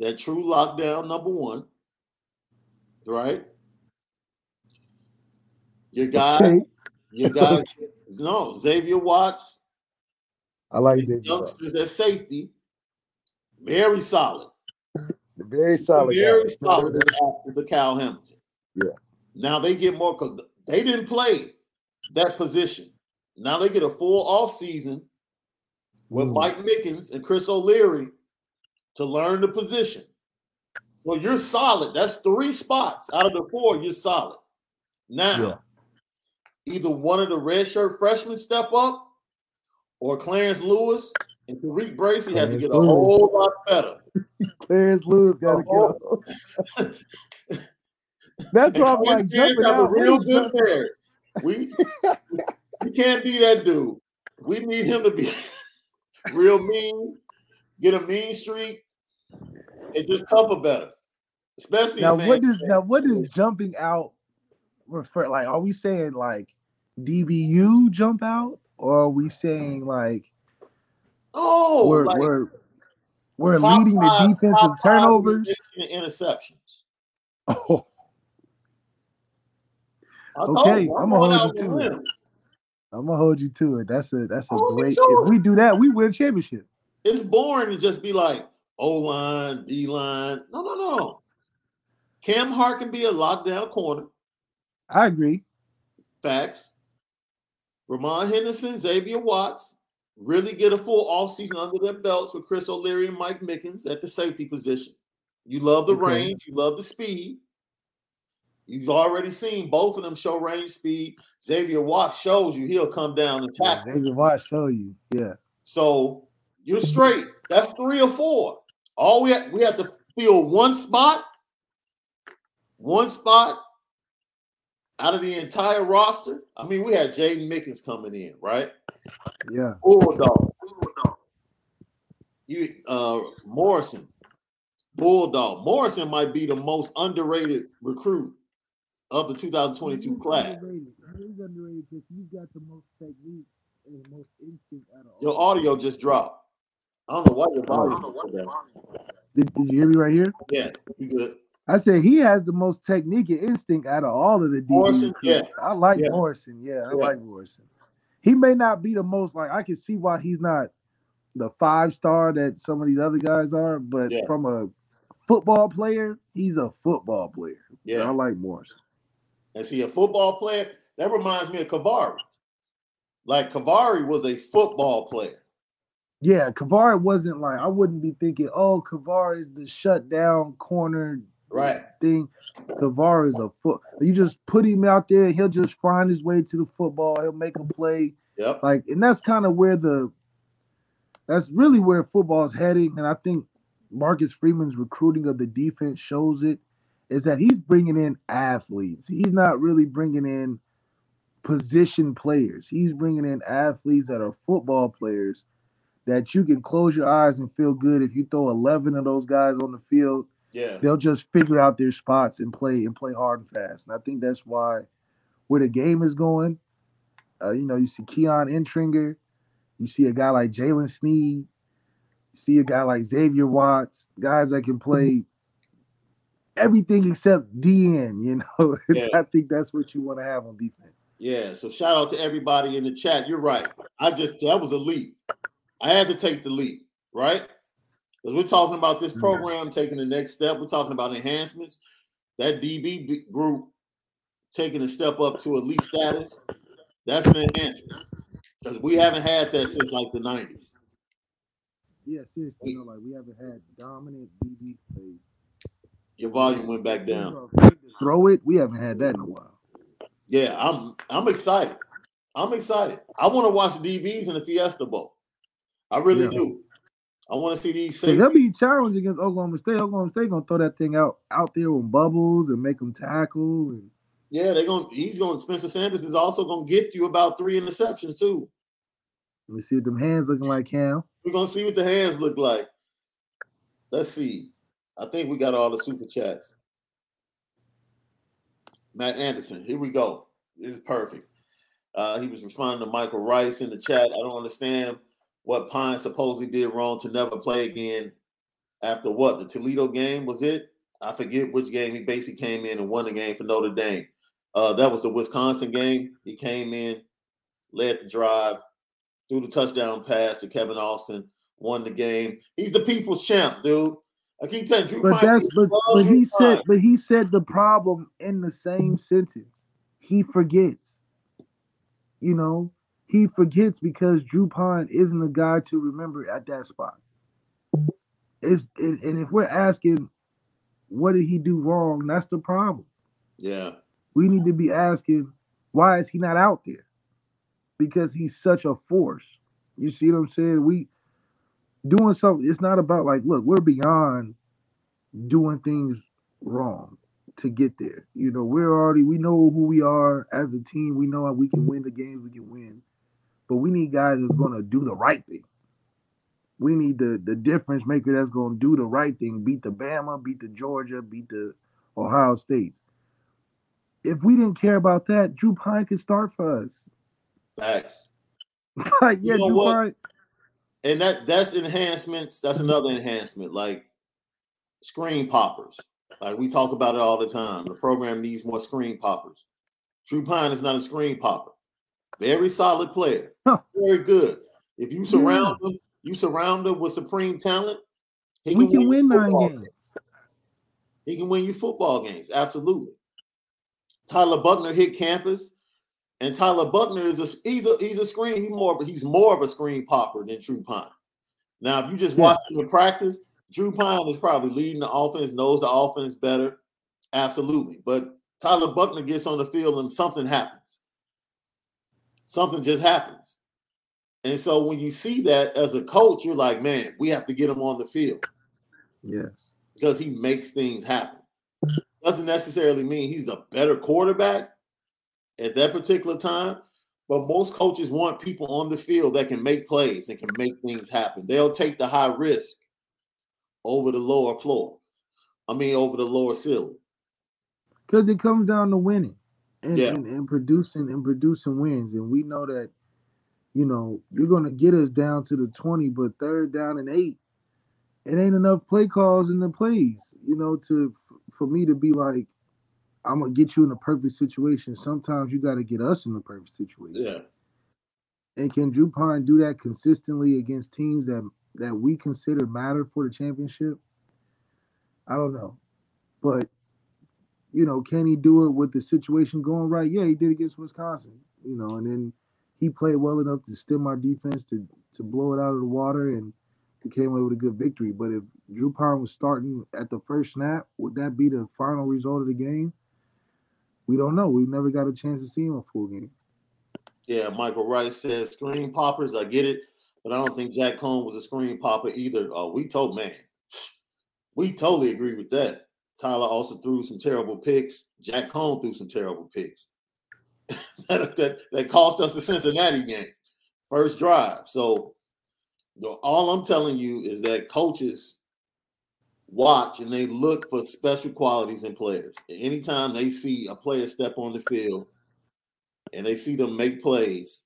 that true lockdown number one. Right. Your guy, Okay. your guy, no, Xavier Watts, I like Xavier. Youngsters at safety, very solid. Very solid. very guy. solid as a- Kyle Hamilton. Yeah. Now they get more because they didn't play that position. Now they get a full off season with Mm. Mike Mickens and Chris O'Leary to learn the position. Well, you're solid. That's three spots out of the four. You're solid. Now, Yeah. either one of the redshirt freshmen step up, or Clarence Lewis and Tariq Bracy has to get a Lewis. whole lot better. Clarence Lewis gotta go. That's why I'm like jumping have a real good pair. We we can't be that dude. We need him to be real mean, get a mean streak, and just cover better. Especially Now what does now what does jumping out refer like are we saying like DBU jump out or are we saying like oh, we're like we're we're leading the defensive turnovers? and interceptions. Oh, Okay, you, I'ma hold you to it. win. I'm gonna hold you to it. That's a that's a great if we do that, we win championship. It's boring to just be like O line, D line. No, no, no. Cam Hart can be a lockdown corner. I agree. Facts. Ramon Henderson, Xavier Watts really get a full offseason under their belts with Chris O'Leary and Mike Mickens at the safety position. You love the Okay. range, you love the speed. You've already seen both of them show range speed. Xavier Watts shows you he'll come down and Yeah, tackle. David Watts show you. Yeah. So you're straight. That's three or four. All we have, we have to fill one spot, one spot out of the entire roster. I mean, we had Jaden Mickens coming in, right? Yeah. Bulldog. Bulldog. You uh Morrison. Bulldog. Morrison might be the most underrated recruit of the 2022 class. He's underrated because he's got the most technique and the most instinct out of Your audio just dropped. I don't know why your volume. is down. Did, did you hear me right here? Yeah, you good. I said he has the most technique and instinct out of all of the DB Morrison, recruits. I like yeah. Morrison. Yeah, I Yeah. like Morrison. He may not be the most like I can see why he's not the five star that some of these other guys are, but Yeah. from a football player, he's a football player. Yeah, I like Morrison. And see, a football player, that reminds me of Kavari. Like Kavari was a football player. Yeah, Kavar wasn't like I wouldn't be thinking, oh, Kavar is the shut down corner Right. thing. Kavar is a foot. You just put him out there, he'll just find his way to the football. He'll make a play. Yep. Like, and that's kind of where the that's really where football is heading. And I think Marcus Freeman's recruiting of the defense shows it. Is that he's bringing in athletes. He's not really bringing in position players. He's bringing in athletes that are football players that you can close your eyes and feel good if you throw 11 of those guys on the field Yeah. they'll just figure out their spots and play and play hard and fast. And I think that's why where the game is going. Uh, you know, you see Keon Entringer, you see a guy like Jaylen Sneed, you see a guy like Xavier Watts, guys that can play everything except DN. You know, Yeah. I think that's what you want to have on defense. Yeah. So shout out to everybody in the chat. You're right. I just that was a leap. I had to take the leap, right? Because we're talking about this Mhm. program taking the next step. We're talking about enhancements. That DB group taking a step up to elite status. That's an enhancement. Because we haven't had that since like the 90s. Yeah, seriously, no, like we haven't had dominant DB play. Your volume went back down. Throw it. We haven't had that in a while. Yeah, I'm I'm excited. I'm excited. I want to watch the DBs in the Fiesta Bowl. I really Yeah. do. I want to see these Cause they'll be challenged against Oklahoma State. Oklahoma State gonna throw that thing out out there with bubbles and make them tackle. And Yeah, they're going. to He's gonna. Spencer Sanders is also going to gift you about three interceptions too. let me see what them hands looking like, Cam. We're going to see what the hands look like. Let's see. I think we got all the super chats. Matt Anderson. Here we go. This is perfect. Uh, he was responding to Michael Rice in the chat. I don't understand what Pyne supposedly did wrong to never play again after what the Toledo game was it? I forget which game he basically came in and won the game for Notre Dame. Uh, that was the Wisconsin game. He came in, led the drive, threw the touchdown pass to Kevin Austin, won the game. He's the people's champ, dude. I keep telling you, Drew But Pyne, that's but, but he said but he said the problem in the same sentence. He forgets. You know, he forgets because Drew Pyne isn't a guy to remember at that spot. It's and, and if we're asking what did he do wrong? That's the problem. Yeah. We need to be asking, why is he not out there? Because he's such a force. You see what I'm saying? We doing something. It's not about like, look, we're beyond doing things wrong to get there. You know, we're already we know who we are as a team. We know how we can win the games we can win. But we need guys that's gonna do the right thing. We need the the difference maker that's gonna do the right thing, beat the Bama, beat the Georgia, beat the Ohio State. If we didn't care about that, Drew Pyne could start for us. Facts. like, yeah, You know Drew what? Pyne. And that that's enhancements. That's another enhancement, like screen poppers. Like we talk about it all the time. The program needs more screen poppers. Drew Pyne is not a screen popper. Very solid player. Huh. Very good. If you surround him, you surround him with supreme talent. He We can you win nine football games. He can win you football games. Absolutely. Tyler Buchner hit campus, and Tyler Buchner is a he's a he's a screen. He's more of a, he's more of a screen popper than Drew Pyne. Now, if you just Yeah. watch him in practice, Drew Pyne is probably leading the offense, knows the offense better. Absolutely. But Tyler Buchner gets on the field and something happens. Something just happens. And so when you see that as a coach, you're like, man, we have to get him on the field Yes. because he makes things happen. Doesn't necessarily mean he's a better quarterback at that particular time, but most coaches want people on the field that can make plays and can make things happen. They'll take the high risk over the lower floor. I mean, over the lower ceiling. Because it comes down to winning and, Yeah. and, and producing and producing wins. And we know that, you know, you're gonna get us down to the 20, but third down and eight, it ain't enough play calls in the plays, you know, to for me to be like, I'm gonna get you in a perfect situation. Sometimes you gotta get us in the perfect situation. Yeah. And can Drew Pyne do that consistently against teams that that we consider matter for the championship? I don't know. But you know, can he do it with the situation going right? Yeah, he did against Wisconsin. You know, and then he played well enough to stem our defense to to blow it out of the water and he came away with a good victory. But if Drew Pyne was starting at the first snap, would that be the final result of the game? We don't know. We never got a chance to see him a full game. Yeah, Michael Rice says screen poppers. I get it, but I don't think Jack Coan was a screen popper either. Uh, we told man, we totally agree with that. Tyler also threw some terrible picks. Jack Coan threw some terrible picks. that, that that cost us the Cincinnati game, first drive. So all I'm telling you is that coaches watch and they look for special qualities in players. Anytime they see a player step on the field and they see them make plays,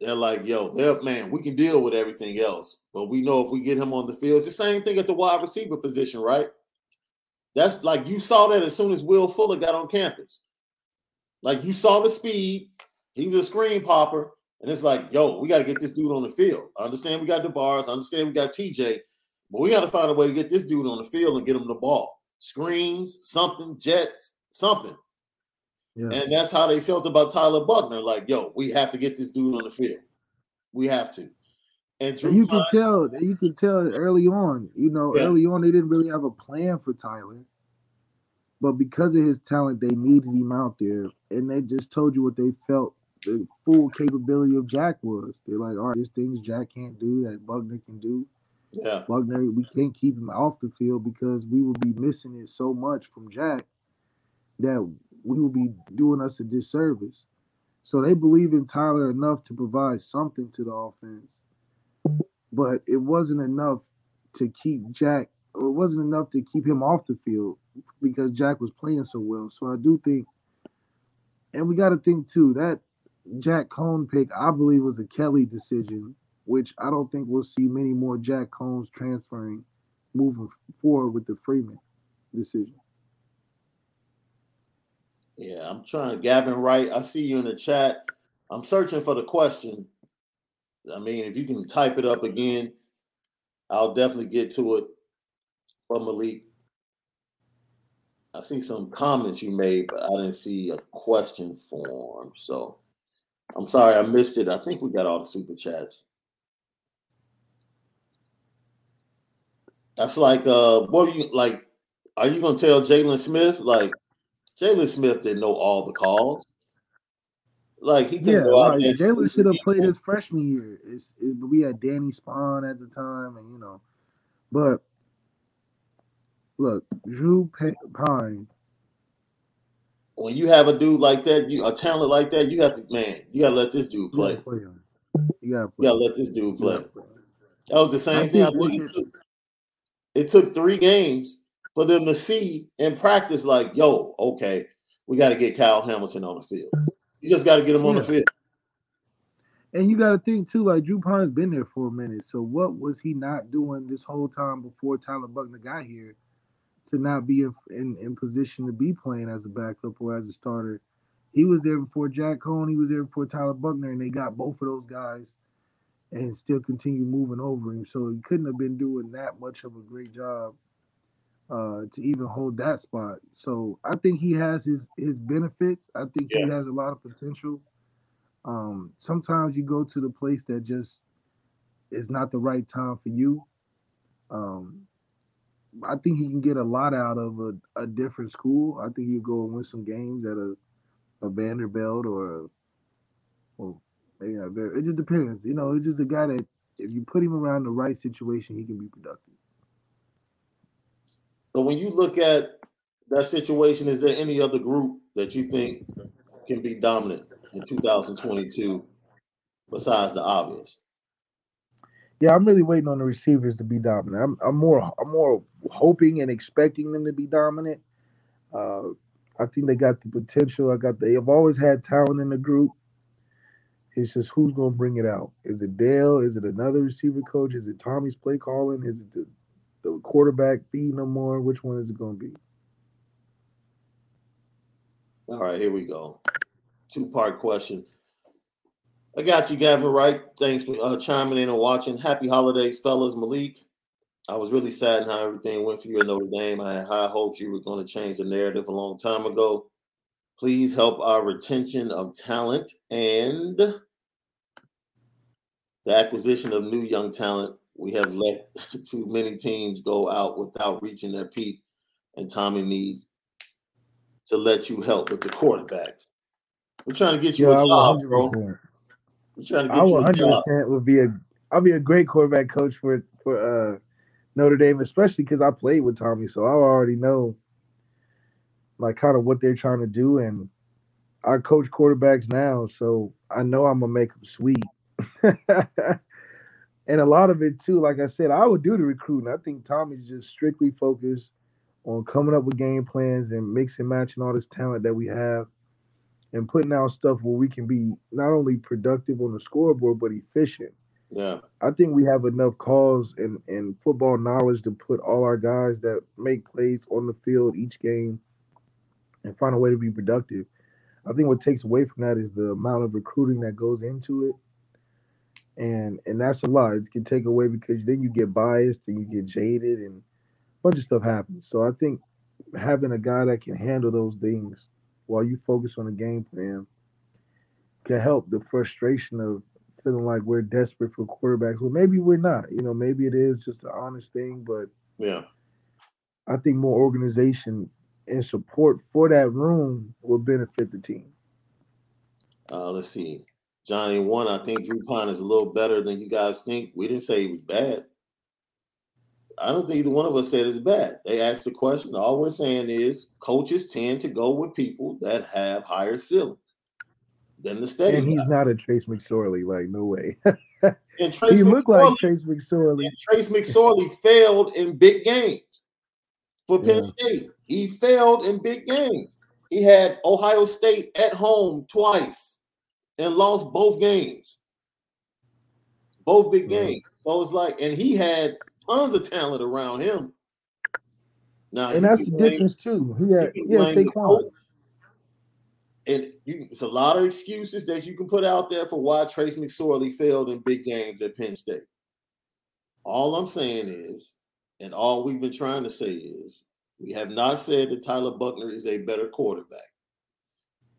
they're like, yo, they're man, we can deal with everything else. But we know if we get him on the field, it's the same thing at the wide receiver position, right? That's like you saw that as soon as Will Fuller got on campus. Like you saw the speed, he was a screen popper, and it's like, yo, we got to get this dude on the field. I understand we got DaVaris, I understand we got TJ, but we got to find a way to get this dude on the field and get him the ball. Screens, something, jets, something. Yeah. And that's how they felt about Tyler Buchner. Like, yo, we have to get this dude on the field. We have to. And And you can tell you can tell early on, you know, Yeah. early on they didn't really have a plan for Tyler. But because of his talent, they needed him out there. And they just told you what they felt the full capability of Jack was. They're like, all right, there's things Jack can't do that Buchner can do. yeah, Buchner, we can't keep him off the field because we will be missing it so much from Jack that we will be doing us a disservice. So they believe in Tyler enough to provide something to the offense, but it wasn't enough to keep Jack, or it wasn't enough to keep him off the field because Jack was playing so well. So I do think, and we got to think too that Jack Coan pick, I believe, was a Kelly decision, which I don't think we'll see many more Jack Coans transferring moving forward with the Freeman decision. yeah. I'm trying. To Gavin Wright, I see you in the chat. I'm searching for the question. I mean, if you can type it up again, I'll definitely get to it from Malik. I see some comments you made, but I didn't see a question form. So I'm sorry I missed it. I think we got all the super chats. That's like uh what do you like are you gonna tell Jaylon Smith like Jaylon Smith didn't know all the calls? Like he Yeah, go out like. Jaylon should have played his freshman year. It's it, we had Danny Spond at the time, and you know, but look, Drew Pyne. when you have a dude like that, you a talent like that, you have to man, you gotta let this dude You play. gotta play. You gotta You gotta let this dude play. play. That was the same I thing. I think it took, it took three games for them to see and practice. Like, yo, okay, we got to get Kyle Hamilton on the field. You just got to get him on the Yeah. field. And you got to think too, like Drew Pyne's been there for a minute. So what was he not doing this whole time before Tyler Buchner got here to not be in, in, in position to be playing as a backup or as a starter? He was there before Jack Coan. He was there before Tyler Buchner, and they got both of those guys and still continue moving over him. So he couldn't have been doing that much of a great job uh, to even hold that spot. So I think he has his his benefits. I think he has a lot of potential. Um, sometimes you go to the place that just is not the right time for you. Um, I think he can get a lot out of a, a different school. I think he'll go and win some games at a, a Vanderbilt or a, or maybe not very. It just depends. You know, it's just a guy that if you put him around the right situation, he can be productive. But when you look at that situation, is there any other group that you think can be dominant in 2022 besides the obvious? Yeah, I'm really waiting on the receivers to be dominant. I'm, I'm more I'm more hoping and expecting them to be dominant. Uh, I think they got the potential. I got they have always had talent in the group. It's just who's gonna bring it out. Is it Dale? Is it another receiver coach? Is it Tommy's play calling? Is it the, the quarterback feeding them more? Which one is it gonna be? All right, here we go. Two part question. I got you, Gavin Wright. Thanks for uh, chiming in and watching. Happy holidays, fellas. Malik, I was really sad in how everything went for you at Notre Dame. I had high hopes you were going to change the narrative a long time ago. Please help our retention of talent and the acquisition of new young talent. We have let too many teams go out without reaching their peak, and Tommy needs to let you help with the quarterbacks. We're trying to get you I a job, bro. 100%. We're trying to I get you a 100 job. percent would be a I'll be a great quarterback coach for for uh, Notre Dame, especially because I played with Tommy, so I already know like kind of what they're trying to do, and I coach quarterbacks now, so I know I'm gonna make them sweet. and a lot of it too, like I said, I would do the recruiting. I think Tommy's just strictly focused on coming up with game plans and mixing matching all this talent that we have and putting out stuff where we can be not only productive on the scoreboard but efficient. Yeah, I think we have enough calls and, and football knowledge to put all our guys that make plays on the field each game and find a way to be productive. I think what takes away from that is the amount of recruiting that goes into it. And and that's a lot. It can take away because then you get biased and you get jaded and a bunch of stuff happens. So I think having a guy that can handle those things while you focus on the game plan can help the frustration of feeling like we're desperate for quarterbacks. Well, maybe we're not. You know, maybe it is just an honest thing, but yeah. I think more organization and support for that room will benefit the team. Uh, let's see. Johnny one, I think Drew Pyne is a little better than you guys think. We didn't say he was bad. I don't think either one of us said it's bad. They asked the question. All we're saying is coaches tend to go with people that have higher ceilings than the state. And he's guy. not a Trace McSorley, like no way. And Trace he looked like Trace McSorley. Trace McSorley failed in big games for Penn Yeah. State. He failed in big games. He had Ohio State at home twice and lost both games. Both big Right. games. So it's like, and he had tons of talent around him. Now, And that's the blame- difference too. He had can yeah, Saquon. And you, it's a lot of excuses that you can put out there for why Trace McSorley failed in big games at Penn State. All I'm saying is, and all we've been trying to say is, we have not said that Tyler Buchner is a better quarterback.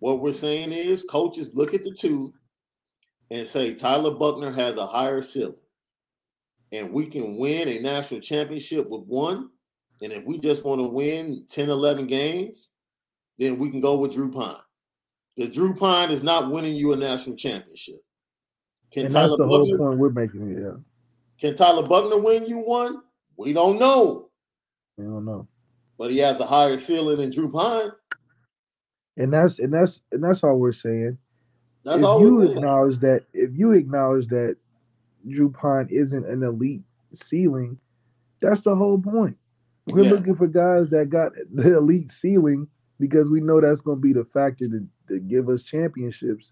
What we're saying is, coaches look at the two and say Tyler Buchner has a higher ceiling, and we can win a national championship with one, And if we just want to win 10, 11 games, then we can go with Drew Pyne. Because Drew Pyne is not winning you a national championship. Can and Tyler that's the Buchner, whole point we're making. Yeah. Can Tyler Buchner win you one? We don't know. We don't know. But he has a higher ceiling than Drew Pyne. And that's and that's and that's all we're saying. That's if all you acknowledge that if you acknowledge that Drew isn't an elite ceiling, that's the whole point. We're yeah. looking for guys that got the elite ceiling because we know that's going to be the factor to, to give us championships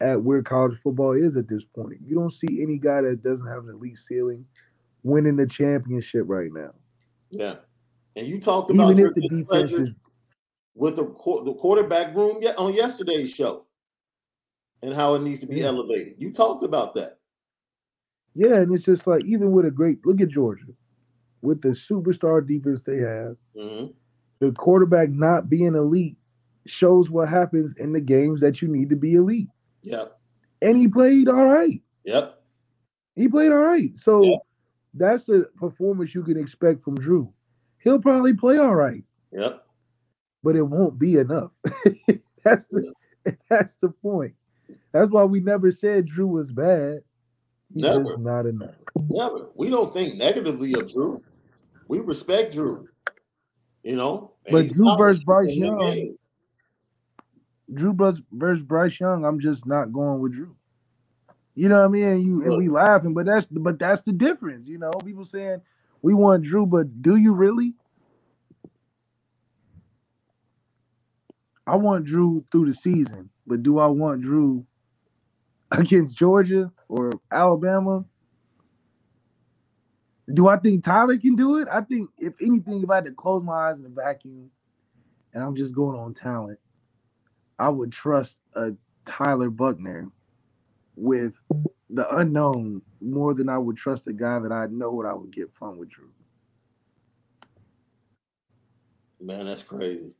at where college football is at this point. You don't see any guy that doesn't have an elite ceiling winning the championship right now. Yeah, and you talked about even if the defense is with the the quarterback room on yesterday's show and how it needs to be yeah. elevated. You talked about that. Yeah, and it's just like even with a great look at Georgia, with the superstar defense they have, mm-hmm. the quarterback not being elite shows what happens in the games that you need to be elite. Yep. And he played all right. Yep. He played all right. So yep. that's the performance you can expect from Drew. He'll probably play all right. Yep. But it won't be enough. that's the that's the point. That's why we never said Drew was bad. He's never. just not enough. Never. We don't think negatively of Drew. We respect Drew. You know, but Drew versus Bryce Young. Drew versus Bryce Young, I'm just not going with Drew. You know what I mean? And you and we laughing, but that's but that's the difference. You know, people saying we want Drew, but do you really? I want Drew through the season, but do I want Drew against Georgia or Alabama? Do I think Tyler can do it? I think if anything, if I had to close my eyes in a vacuum, and I'm just going on talent, I would trust a Tyler Buchner with the unknown more than I would trust a guy that I know what I would get from with Drew. Man, that's crazy.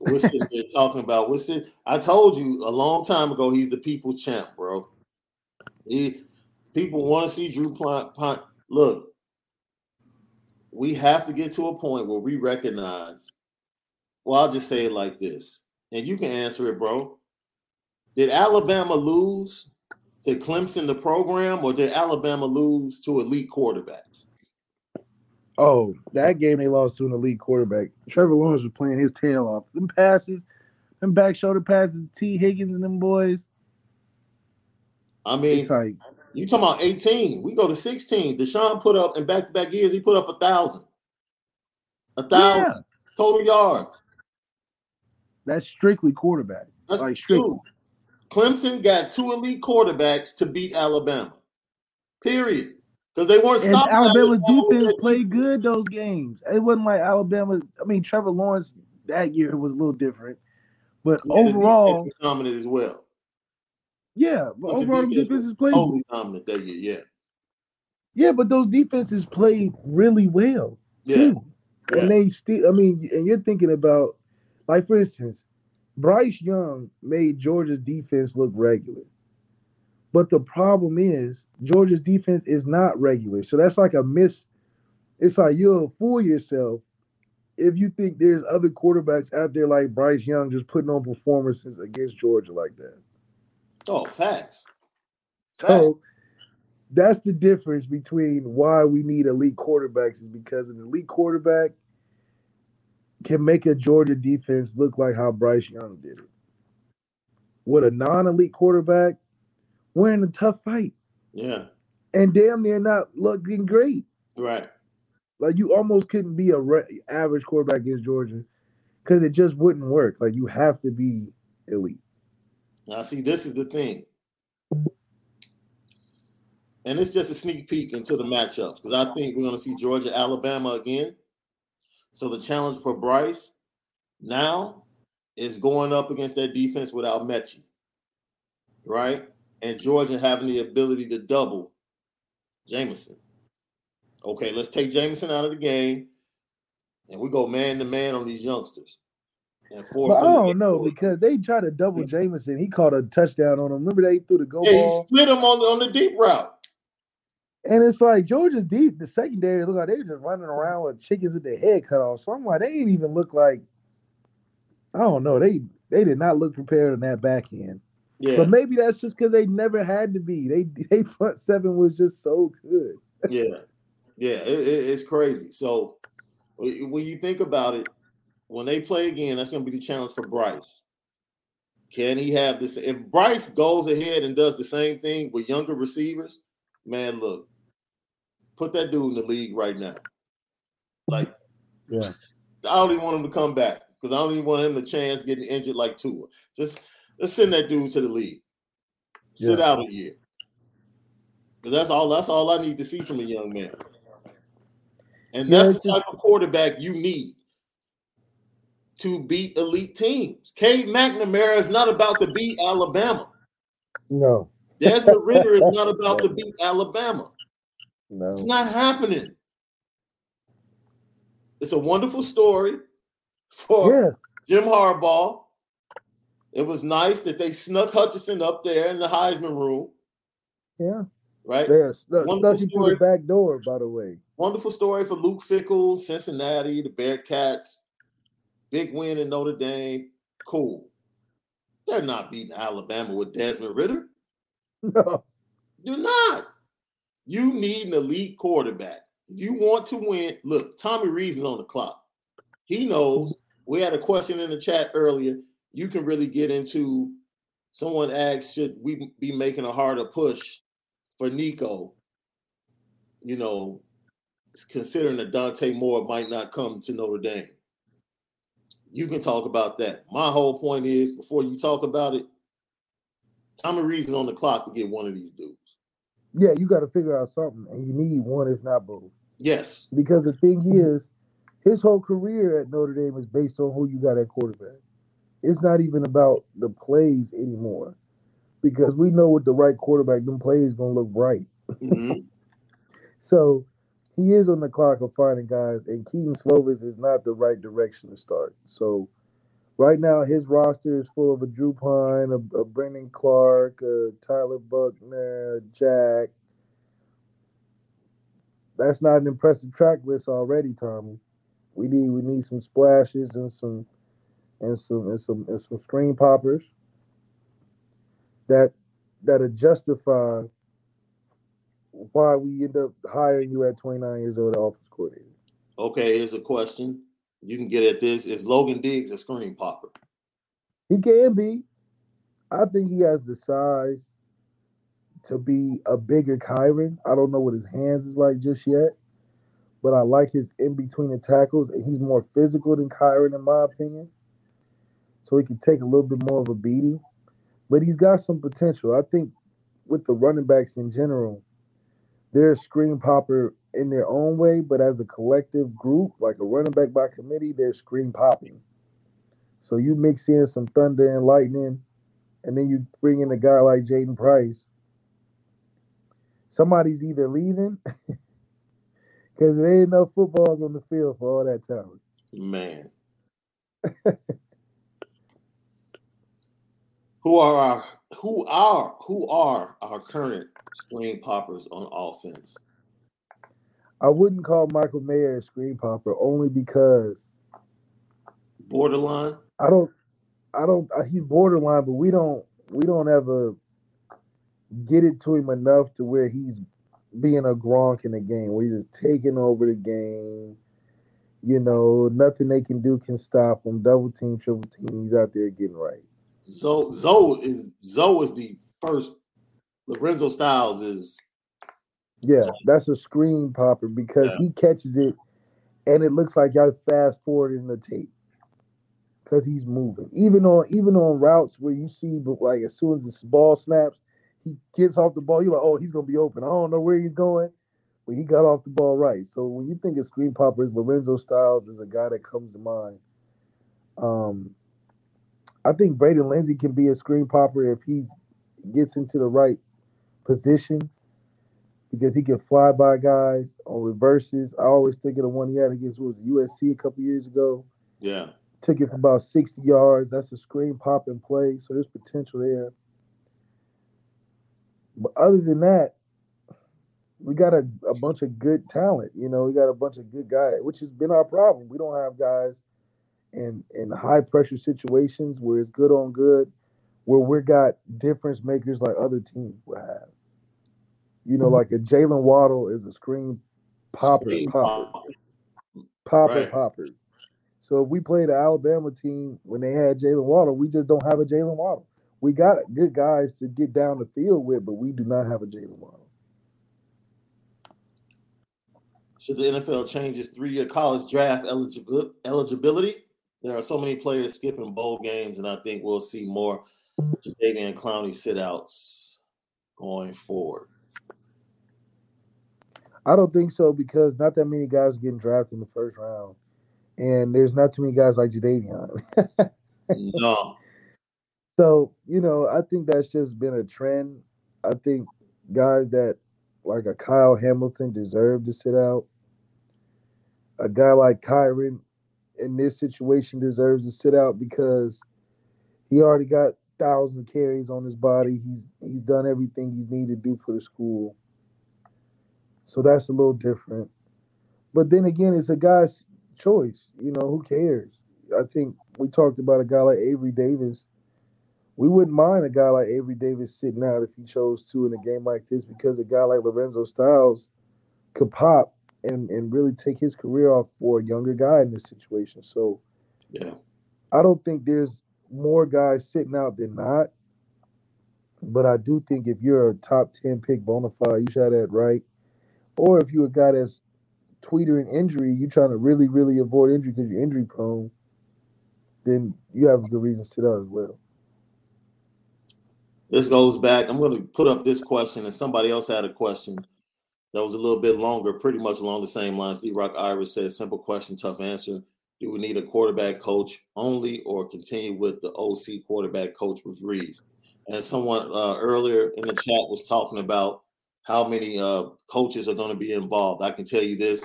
We're sitting here talking about what's it. I told you a long time ago he's the people's champ, bro. He people want to see Drew Pyne. Look, we have to get to a point where we recognize. Well, I'll just say it like this and you can answer it, bro. Did Alabama lose to Clemson, the program, or did Alabama lose to elite quarterbacks? Oh, that game they lost to an elite quarterback. Trevor Lawrence was playing his tail off. Them passes, them back shoulder passes, Tee Higgins and them boys. I mean, like, you talking about 18. We go to 16. Deshaun put up in back-to-back years, he put up a thousand. A thousand yeah. total yards. That's strictly quarterback. That's like strictly. True. Clemson got two elite quarterbacks to beat Alabama. Period. Because they weren't stopping. Alabama defense played good those games. It wasn't like Alabama. I mean, Trevor Lawrence that year was a little different, but yeah, overall, dominant as well. Yeah, but, but overall, the defenses played totally dominant that year. Yeah, yeah, but those defenses played really well. Yeah, too. yeah. and they still. I mean, and you're thinking about like for instance, Bryce Young made Georgia's defense look regular. But the problem is Georgia's defense is not regular. So that's like a miss. It's like you'll fool yourself if you think there's other quarterbacks out there like Bryce Young just putting on performances against Georgia like that. Oh, facts. facts. So that's the difference between why we need elite quarterbacks is because an elite quarterback – can make a Georgia defense look like how Bryce Young did it. With a non-elite quarterback, we're in a tough fight. Yeah. And damn near not looking great. Right. Like you almost couldn't be a re- average quarterback against Georgia because it just wouldn't work. Like you have to be elite. Now, see, this is the thing. And it's just a sneak peek into the matchups because I think we're going to see Georgia, Alabama again. So the challenge for Bryce now is going up against that defense without Metchie, right? And Georgia having the ability to double Jameson. Okay, let's take Jameson out of the game, and we go man to man on these youngsters. And force. I don't know because they tried to double Jameson. He caught a touchdown on him. Remember they threw the go yeah, ball? he split him on the on the deep route. And it's like Georgia's deep. The secondary look like they were just running around with chickens with their head cut off. So I'm like, they didn't even look like. I don't know. They they did not look prepared on that back end. Yeah, But maybe that's just because they never had to be. They they front seven was just so good. yeah, yeah. It, it- it's crazy. So when you think about it, when they play again, that's going to be the challenge for Bryce. Can he have this? If Bryce goes ahead and does the same thing with younger receivers, man, look, put that dude in the league right now. Like, Yeah. I don't even want him to come back because I don't even want him the chance getting injured like Tua. Just let's send that dude to the league. Sit Yeah. out a year. Because that's all that's all I need to see from a young man. And that's it's the type of quarterback you need to beat elite teams. Cade McNamara is not about to beat Alabama. No, Desmond Ridder is not about to beat Alabama. no. It's not happening. It's a wonderful story for Yeah, Jim Harbaugh. It was nice that they snuck Hutchinson up there in the Heisman room, yeah. right? They snuck, Wonderful through the back door, by the way. Wonderful story for Luke Fickell, Cincinnati, the Bearcats. Big win in Notre Dame. Cool. They're not beating Alabama with Desmond Ridder. No. You're not. You need an elite quarterback. If you want to win, look, Tommy Rees is on the clock. He knows. Mm-hmm. We had a question in the chat earlier. You can really get into. Someone asked, should we be making a harder push for Nico? You know, considering that Dante Moore might not come to Notre Dame. You can talk about that. My whole point is before you talk about it, Tommy Rees is on the clock to get one of these dudes. Yeah, you got to figure out something, and you need one, if not both. Yes. Because the thing is, his whole career at Notre Dame is based on who you got at quarterback. It's not even about the plays anymore, because we know with the right quarterback, them plays gonna look bright. Mhm. So he is on the clock of finding guys, and Kedon Slovis is not the right direction to start. So right now, his roster is full of a Drew Pyne, a, a Brendan Clark, a Tyler Buchner, a Jack. That's not an impressive track list already, Tommy. We need we need some splashes and some and some and some and some screen poppers that that'll justify why we end up hiring you at 29 years old, office coordinator. Okay, here's a question. You can get at this. Is Logan Diggs a screen popper? He can be. I think he has the size to be a bigger Kyren. I don't know what his hands is like just yet, but I like his in between the tackles, and he's more physical than Kyren, in my opinion. So he can take a little bit more of a beating, but he's got some potential. I think with the running backs in general, they're a screen popper in their own way, but as a collective group, like a running back by committee, they're screen popping. So you mix in some thunder and lightning, and then you bring in a guy like Jaden Price. Somebody's either leaving because there ain't no footballs on the field for all that talent. Man. who are our who are who are our current screen poppers on offense? I wouldn't call Michael Mayer a screen popper only because Borderline? I don't, I don't. uh, He's borderline, but we don't, we don't ever get it to him enough to where he's being a Gronk in the game, where he's just taking over the game. You know, nothing they can do can stop him. Double team, triple team, he's out there getting right. Zoe Zoe is Zoe is the first Lorenzo Styles is Yeah, that's a screen popper because Yeah. he catches it, and it looks like y'all fast forward in the tape because he's moving. Even on even on routes where you see, but like as soon as the ball snaps, he gets off the ball. You're like, oh, he's gonna be open. I don't know where he's going, but he got off the ball right. So when you think of screen poppers, Lorenzo Styles is a guy that comes to mind. Um, I think Braden Lenzy can be a screen popper if he gets into the right position because he can fly by guys on reverses. I always think of the one he had against was USC a couple years ago. yeah. Took it for about 60 yards. That's a screen pop and play. So there's potential there. But other than that, we got a, a bunch of good talent. You know, we got a bunch of good guys, which has been our problem. We don't have guys in in high pressure situations where it's good on good, where we got difference makers like other teams will have. You know, mm-hmm. like a Jaylen Waddle is a screen popper, screen popper, popper, popper, right. popper. So if we played the Alabama team when they had Jaylen Waddle, we just don't have a Jaylen Waddle. We got good guys to get down the field with, but we do not have a Jaylen Waddle. Should the NFL change its three-year college draft eligibility? There are so many players skipping bowl games, and I think we'll see more Jadeveon Clowney sit-outs going forward. I don't think so because not that many guys getting drafted in the first round, and there's not too many guys like Jadeveon. no. So you know, I think that's just been a trend. I think guys that like a Kyle Hamilton deserve to sit out a guy like Kyren in this situation deserves to sit out because he already got thousands of carries on his body. He's he's done everything he's needed to do for the school. So that's a little different. But then again, it's a guy's choice. You know, who cares? I think we talked about a guy like Avery Davis. We wouldn't mind a guy like Avery Davis sitting out if he chose to in a game like this because a guy like Lorenzo Styles could pop and and really take his career off for a younger guy in this situation. So, yeah, I don't think there's more guys sitting out than not. But I do think if you're a top ten pick bona fide, you shot that right. Or if you're a guy that's tweetering injury, you're trying to really, really avoid injury because you're injury prone, then you have a good reason to sit out as well. This goes back. I'm going to put up this question, and somebody else had a question that was a little bit longer, pretty much along the same lines. D Rock Iris says, simple question, tough answer. Do we need a quarterback coach only or continue with the OC quarterback coach with Rees? And someone uh, earlier in the chat was talking about how many uh, coaches are going to be involved. I can tell you this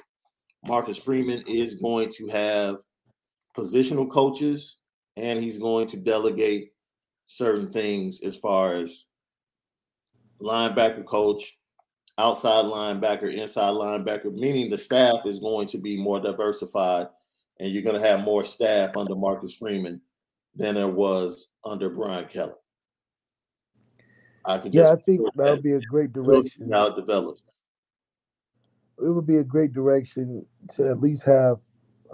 Marcus Freeman is going to have positional coaches and he's going to delegate certain things as far as linebacker coach, outside linebacker, inside linebacker, meaning the staff is going to be more diversified and you're going to have more staff under Marcus Freeman than there was under Brian Kelly. I can yeah, I think that would be a great direction. How it develops. It would be a great direction to at least have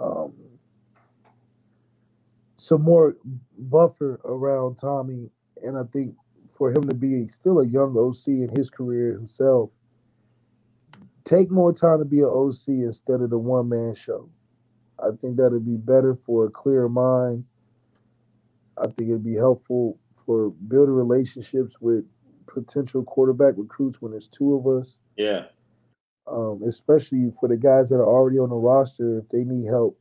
um, some more buffer around Tommy, and I think for him to be still a young OC in his career himself, take more time to be an OC instead of the one man show. I think that'd be better for a clear mind. I think it'd be helpful for building relationships with potential quarterback recruits when there's two of us. Yeah. Um, especially for the guys that are already on the roster, if they need help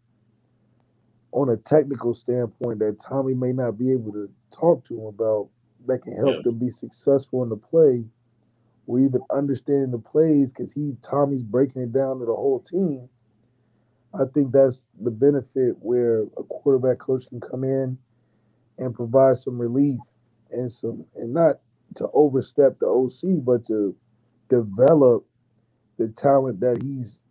on a technical standpoint that Tommy may not be able to talk to them about, that can help yeah. them be successful in the play or even understanding the plays because he Tommy's breaking it down to the whole team. I think that's the benefit where a quarterback coach can come in and provide some relief and some and not to overstep the OC, but to develop the talent that he's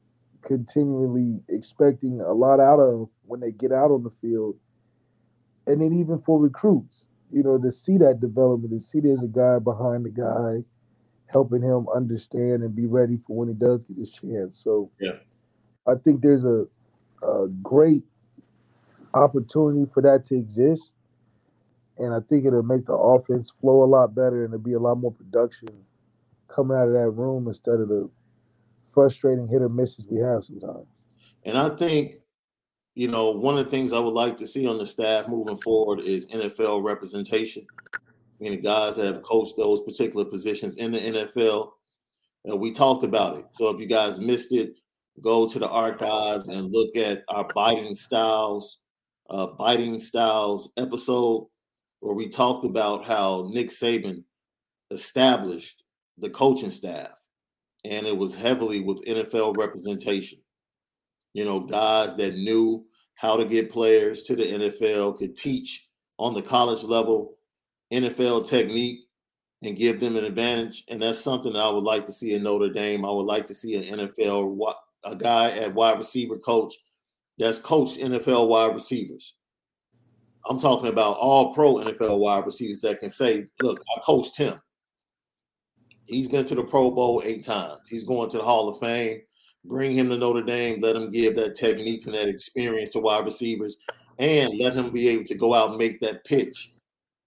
continually expecting a lot out of when they get out on the field. And then even for recruits, you know, to see that development, to see there's a guy behind the guy helping him understand and be ready for when he does get his chance. So yeah, I think there's a, a great opportunity for that to exist. And I think it'll make the offense flow a lot better and there'll be a lot more production coming out of that room instead of the frustrating hit or misses we have sometimes. And I think, you know, one of the things I would like to see on the staff moving forward is NFL representation meaning guys that have coached those particular positions in the NFL. And we talked about it. So if you guys missed it, go to the archives and look at our biting styles, uh, biting styles episode where we talked about how Nick Saban established the coaching staff, and it was heavily with NFL representation. You know, guys that knew how to get players to the NFL, could teach on the college level NFL technique and give them an advantage. And that's something that I would like to see in Notre Dame. I would like to see an NFL a guy at wide receiver coach that's coached NFL wide receivers. I'm talking about all pro NFL wide receivers that can say, look, I coached him. He's been to the Pro Bowl eight times. He's going to the Hall of Fame. Bring him to Notre Dame. Let him give that technique and that experience to wide receivers, and let him be able to go out and make that pitch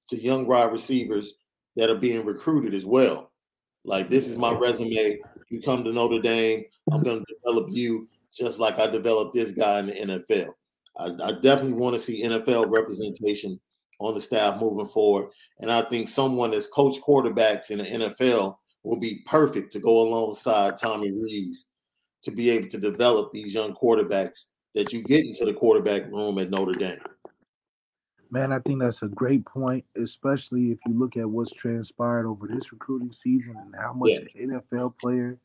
to young wide receivers that are being recruited as well. Like, this is my resume. You come to Notre Dame, I'm going to develop you just like I developed this guy in the NFL. I, I definitely want to see NFL representation on the staff moving forward. And I think someone that's coached quarterbacks in the NFL will be perfect to go alongside Tommy Rees to be able to develop these young quarterbacks that you get into the quarterback room at Notre Dame. Man, I think that's a great point, especially if you look at what's transpired over this recruiting season and how much yeah. an NFL player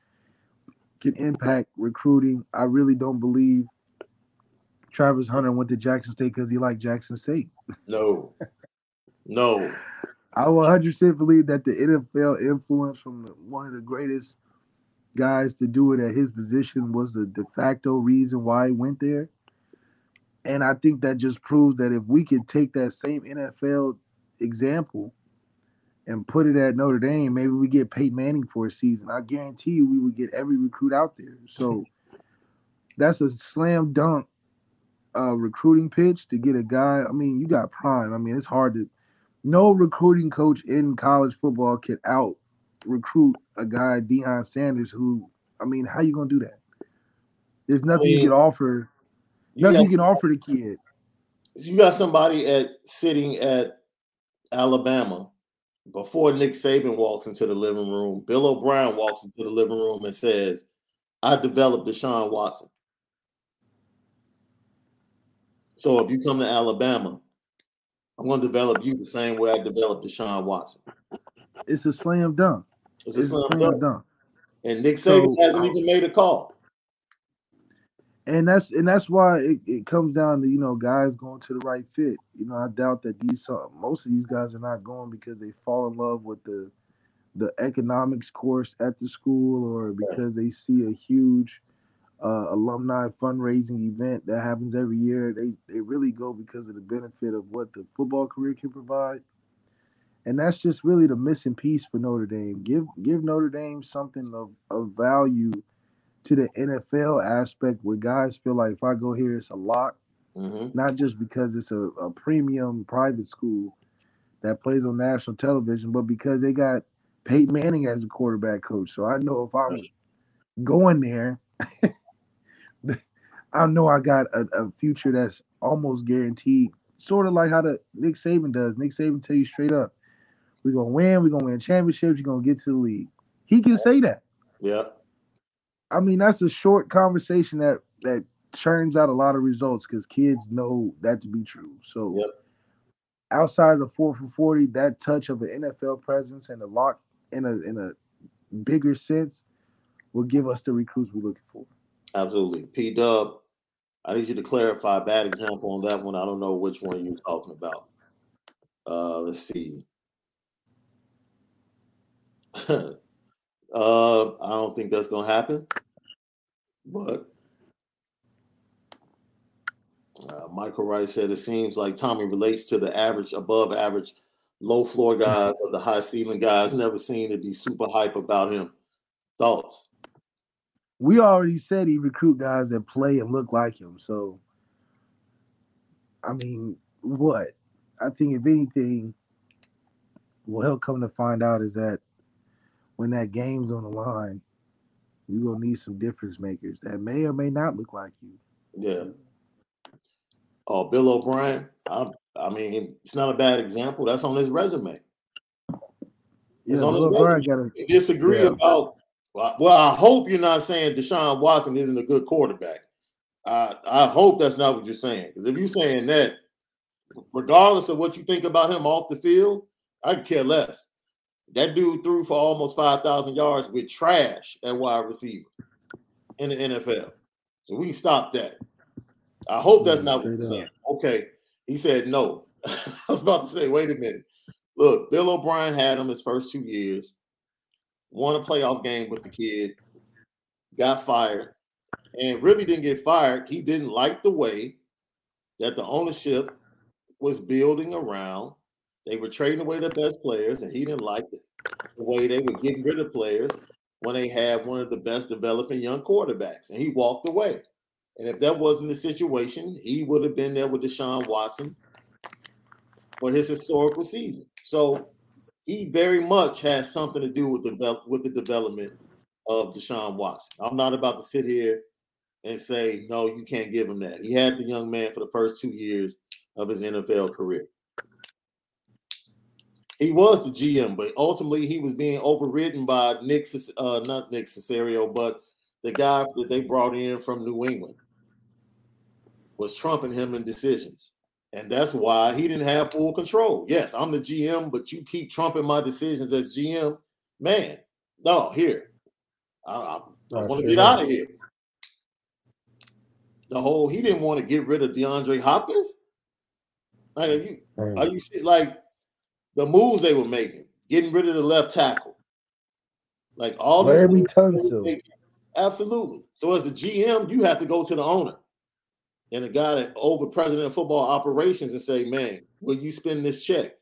can impact recruiting. I really don't believe Travis Hunter went to Jackson State because he liked Jackson State. No, no. I 100% believe that the NFL influence from one of the greatest guys to do it at his position was the de facto reason why he went there. And I think that just proves that if we can take that same NFL example and put it at Notre Dame, maybe we get Peyton Manning for a season. I guarantee you we would get every recruit out there. So that's a slam dunk uh, recruiting pitch to get a guy. I mean, you got prime. I mean, it's hard to no recruiting coach in college football can out recruit a guy, Deion Sanders, who I mean, how you gonna do that? There's nothing I mean, you can offer. You got, you can offer the kid. You got somebody at sitting at Alabama before Nick Saban walks into the living room. Bill O'Brien walks into the living room and says, "I developed Deshaun Watson." So if you come to Alabama, I'm going to develop you the same way I developed Deshaun Watson. It's a slam dunk. It's a, it's slam, a slam dunk. dunk. And Nick Saban so, hasn't even made a call. And that's and that's why it, it comes down to you know guys going to the right fit. You know, I doubt that these uh, most of these guys are not going because they fall in love with the the economics course at the school or because they see a huge uh, alumni fundraising event that happens every year. They they really go because of the benefit of what the football career can provide, and that's just really the missing piece for Notre Dame. Give give Notre Dame something of, of value to the NFL aspect where guys feel like if I go here, it's a lock, mm-hmm. not just because it's a, a premium private school that plays on national television, but because they got Peyton Manning as a quarterback coach. So I know if I'm going there. I know I got a, a future that's almost guaranteed, sort of like how the Nick Saban does. Nick Saban tell you straight up, we're gonna win, we're gonna win championships, you're gonna get to the league. He can say that. Yeah. I mean, that's a short conversation that that churns out a lot of results because kids know that to be true. So yep. outside of the four for forty, that touch of an NFL presence and a lock in a in a bigger sense will give us the recruits we're looking for. Absolutely. P Dub, I need you to clarify a bad example on that one. I don't know which one you're talking about. Uh, let's see. uh, I don't think that's gonna happen. But uh, Michael Wright said it seems like Tommy relates to the average, above average, low floor guys or the high ceiling guys. Never seen to be super hype about him. Thoughts? we already said he recruit guys that play and look like him. So, I mean, what? I think if anything, what he'll come to find out is that when that game's on the line, you're gonna need some difference makers that may or may not look like you. Yeah. Oh, Bill O'Brien. I, I mean, it's not a bad example. That's on his resume. It's yeah, Bill O'Brien got to disagree yeah. about well, I hope you're not saying Deshaun Watson isn't a good quarterback. I I hope that's not what you're saying. Because if you're saying that, regardless of what you think about him off the field, I care less. That dude threw for almost 5,000 yards with trash at wide receiver in the NFL. So we can stop that. I hope that's not what you're saying. Okay. He said no. I was about to say, wait a minute. Look, Bill O'Brien had him his first two years, won a playoff game with the kid, got fired, and really didn't get fired. He didn't like the way that the ownership was building around. They were trading away the best players, and he didn't like the, the way they were getting rid of players when they had one of the best developing young quarterbacks, and he walked away. And if that wasn't the situation, he would have been there with Deshaun Watson for his historical season. So he very much has something to do with the with the development of Deshaun Watson. I'm not about to sit here and say no, you can't give him that. He had the young man for the first two years of his NFL career. He was the GM, but ultimately he was being overridden by Nick, uh, not Nick Caserio, but the guy that they brought in from New England was trumping him in decisions. And that's why he didn't have full control. Yes, I'm the GM, but you keep trumping my decisions as GM. Man, no, here. I, I, I want to get out of here. The whole he didn't want to get rid of DeAndre Hopkins. Like you, are you like the moves they were making, getting rid of the left tackle, like all Laremy Tunsil. Absolutely. So as a GM, you have to go to the owner and a guy that over president of football operations and say, man, will you spend this check?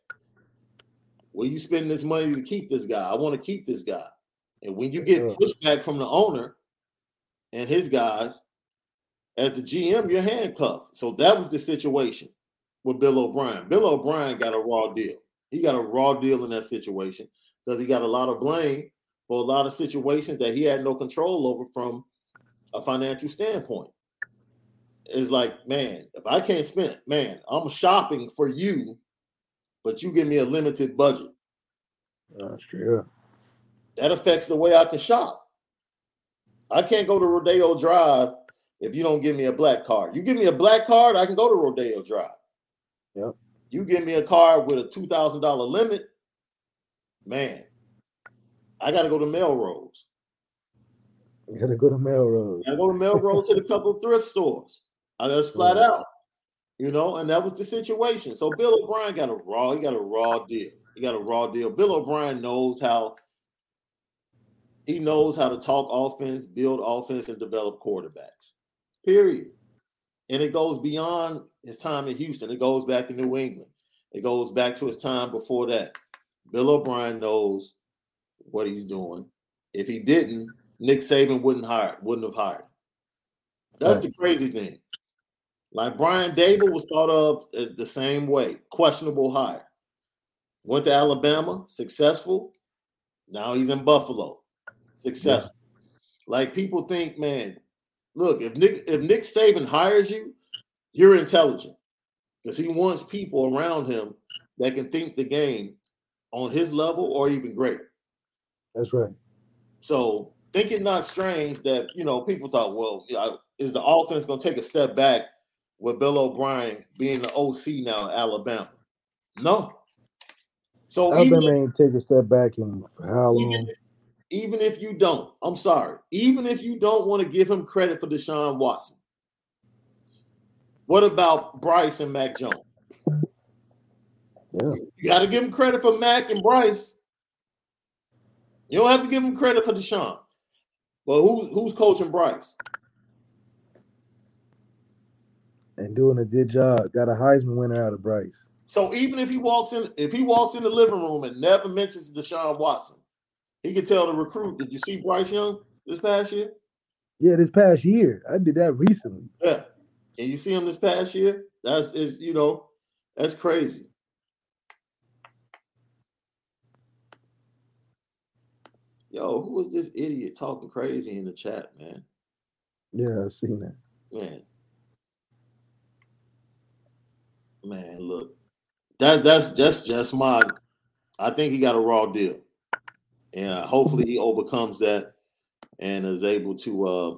Will you spend this money to keep this guy? I want to keep this guy. And when you get pushback from the owner and his guys, as the GM, you're handcuffed. So that was the situation with Bill O'Brien. Bill O'Brien got a raw deal. He got a raw deal in that situation because he got a lot of blame for a lot of situations that he had no control over from a financial standpoint It's like, man, if I can't spend, man, I'm shopping for you, but you give me a limited budget. That's true. That affects the way I can shop. I can't go to Rodeo Drive if you don't give me a black card. You give me a black card, I can go to Rodeo Drive. Yep. You give me a card with a two thousand dollar limit, man. I got to go to Melrose. You gotta go to Melrose. I go to Melrose to a couple thrift stores. Uh, that's flat yeah. out. You know, and that was the situation. So Bill O'Brien got a raw, he got a raw deal. He got a raw deal. Bill O'Brien knows how he knows how to talk offense, build offense, and develop quarterbacks. Period. And it goes beyond his time in Houston. It goes back to New England. It goes back to his time before that. Bill O'Brien knows what he's doing. If he didn't, Nick Saban wouldn't hire, wouldn't have hired. That's right. the crazy thing. Like Brian Daboll was thought of as the same way, questionable hire. Went to Alabama, successful. Now he's in Buffalo, successful. Yeah. Like people think, man, look, if Nick if Nick Saban hires you, you're intelligent because he wants people around him that can think the game on his level or even greater. That's right. So think it not strange that you know people thought, well, is the offense going to take a step back with Bill O'Brien being the OC now in Alabama. No. So Alabama even, ain't take a step back in how long? Even, even if you don't, I'm sorry. Even if you don't want to give him credit for Deshaun Watson, what about Bryce and Mac Jones? Yeah. You got to give him credit for Mac and Bryce. You don't have to give him credit for Deshaun. But who's who's coaching Bryce? and doing a good job. Got a Heisman winner out of Bryce. So even if he walks in, if he walks in the living room and never mentions Deshaun Watson, he could tell the recruit, "Did you see Bryce Young this past year?" Yeah, this past year, I did that recently. Yeah, and you see him this past year. That's is you know, that's crazy. Yo, who was this idiot talking crazy in the chat, man? Yeah, I seen that. Man, Man, look, that that's just just my. I think he got a raw deal, and uh, hopefully he overcomes that and is able to uh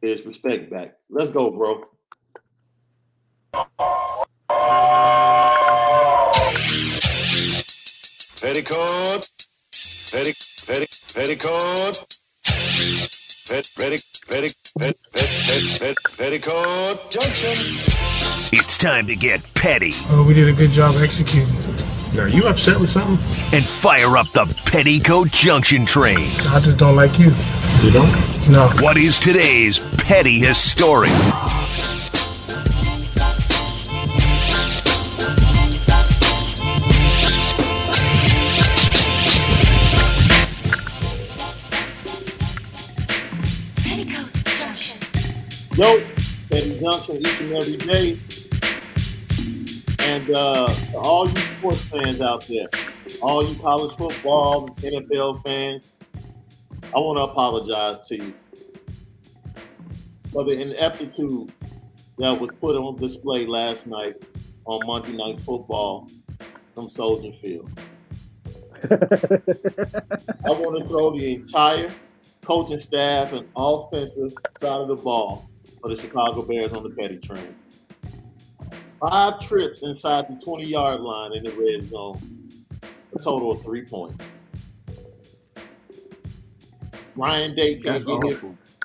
his respect back. Let's go, bro. Petticoat, petty, petty, petticoat, pet, petty, petty, pet, pet, pet, pet, petticoat junction. It's time to get petty. Oh, we did a good job executing. Are you upset with something? and fire up the Petticoat Junction train. I just don't like you. You don't? No. What is today's petty historic? Petticoat Junction. Yo, Petty Junction each and every day. And uh, to all you sports fans out there, all you college football, NFL fans, I want to apologize to you for the ineptitude that was put on display last night on Monday Night Football from Soldier Field. I want to throw the entire coaching staff and offensive side of the ball for the Chicago Bears on the petty train. Five trips inside the 20 yard line in the red zone, a total of three points. Ryan Day can't That's get here.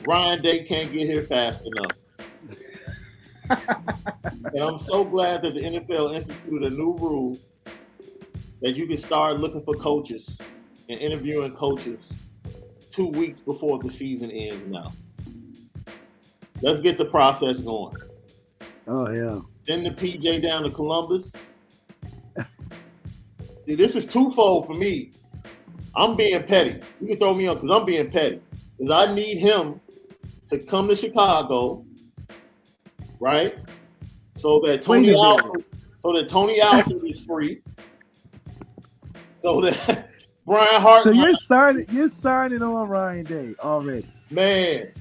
Ryan Day can't get here fast enough. and I'm so glad that the NFL instituted a new rule that you can start looking for coaches and interviewing coaches two weeks before the season ends now. Let's get the process going. Oh yeah. Send the PJ down to Columbus. See, this is twofold for me. I'm being petty. You can throw me on because I'm being petty. Because I need him to come to Chicago, right? So that Tony. Alford, so that Tony Alford is free. So that Brian Hart So you're signing you're signing on Ryan Day already. Man,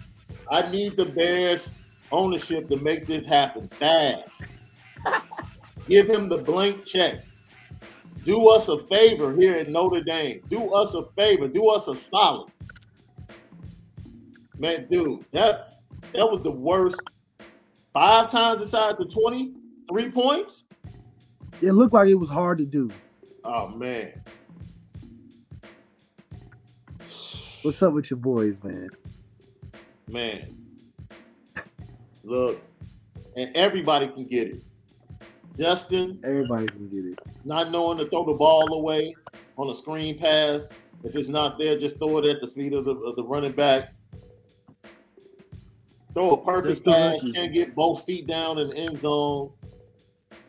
I need the Bears ownership to make this happen fast. Give him the blank check. Do us a favor here at Notre Dame. Do us a favor. Do us a solid. Man, dude, that that was the worst. Five times inside the 20, three points. It looked like it was hard to do. Oh man. What's up with your boys, man? Man. Look, and everybody can get it. Justin, Everybody can get it. not knowing to throw the ball away on a screen pass. If it's not there, just throw it at the feet of the, of the running back. Throw a perfect pass, can't get both feet down in the end zone.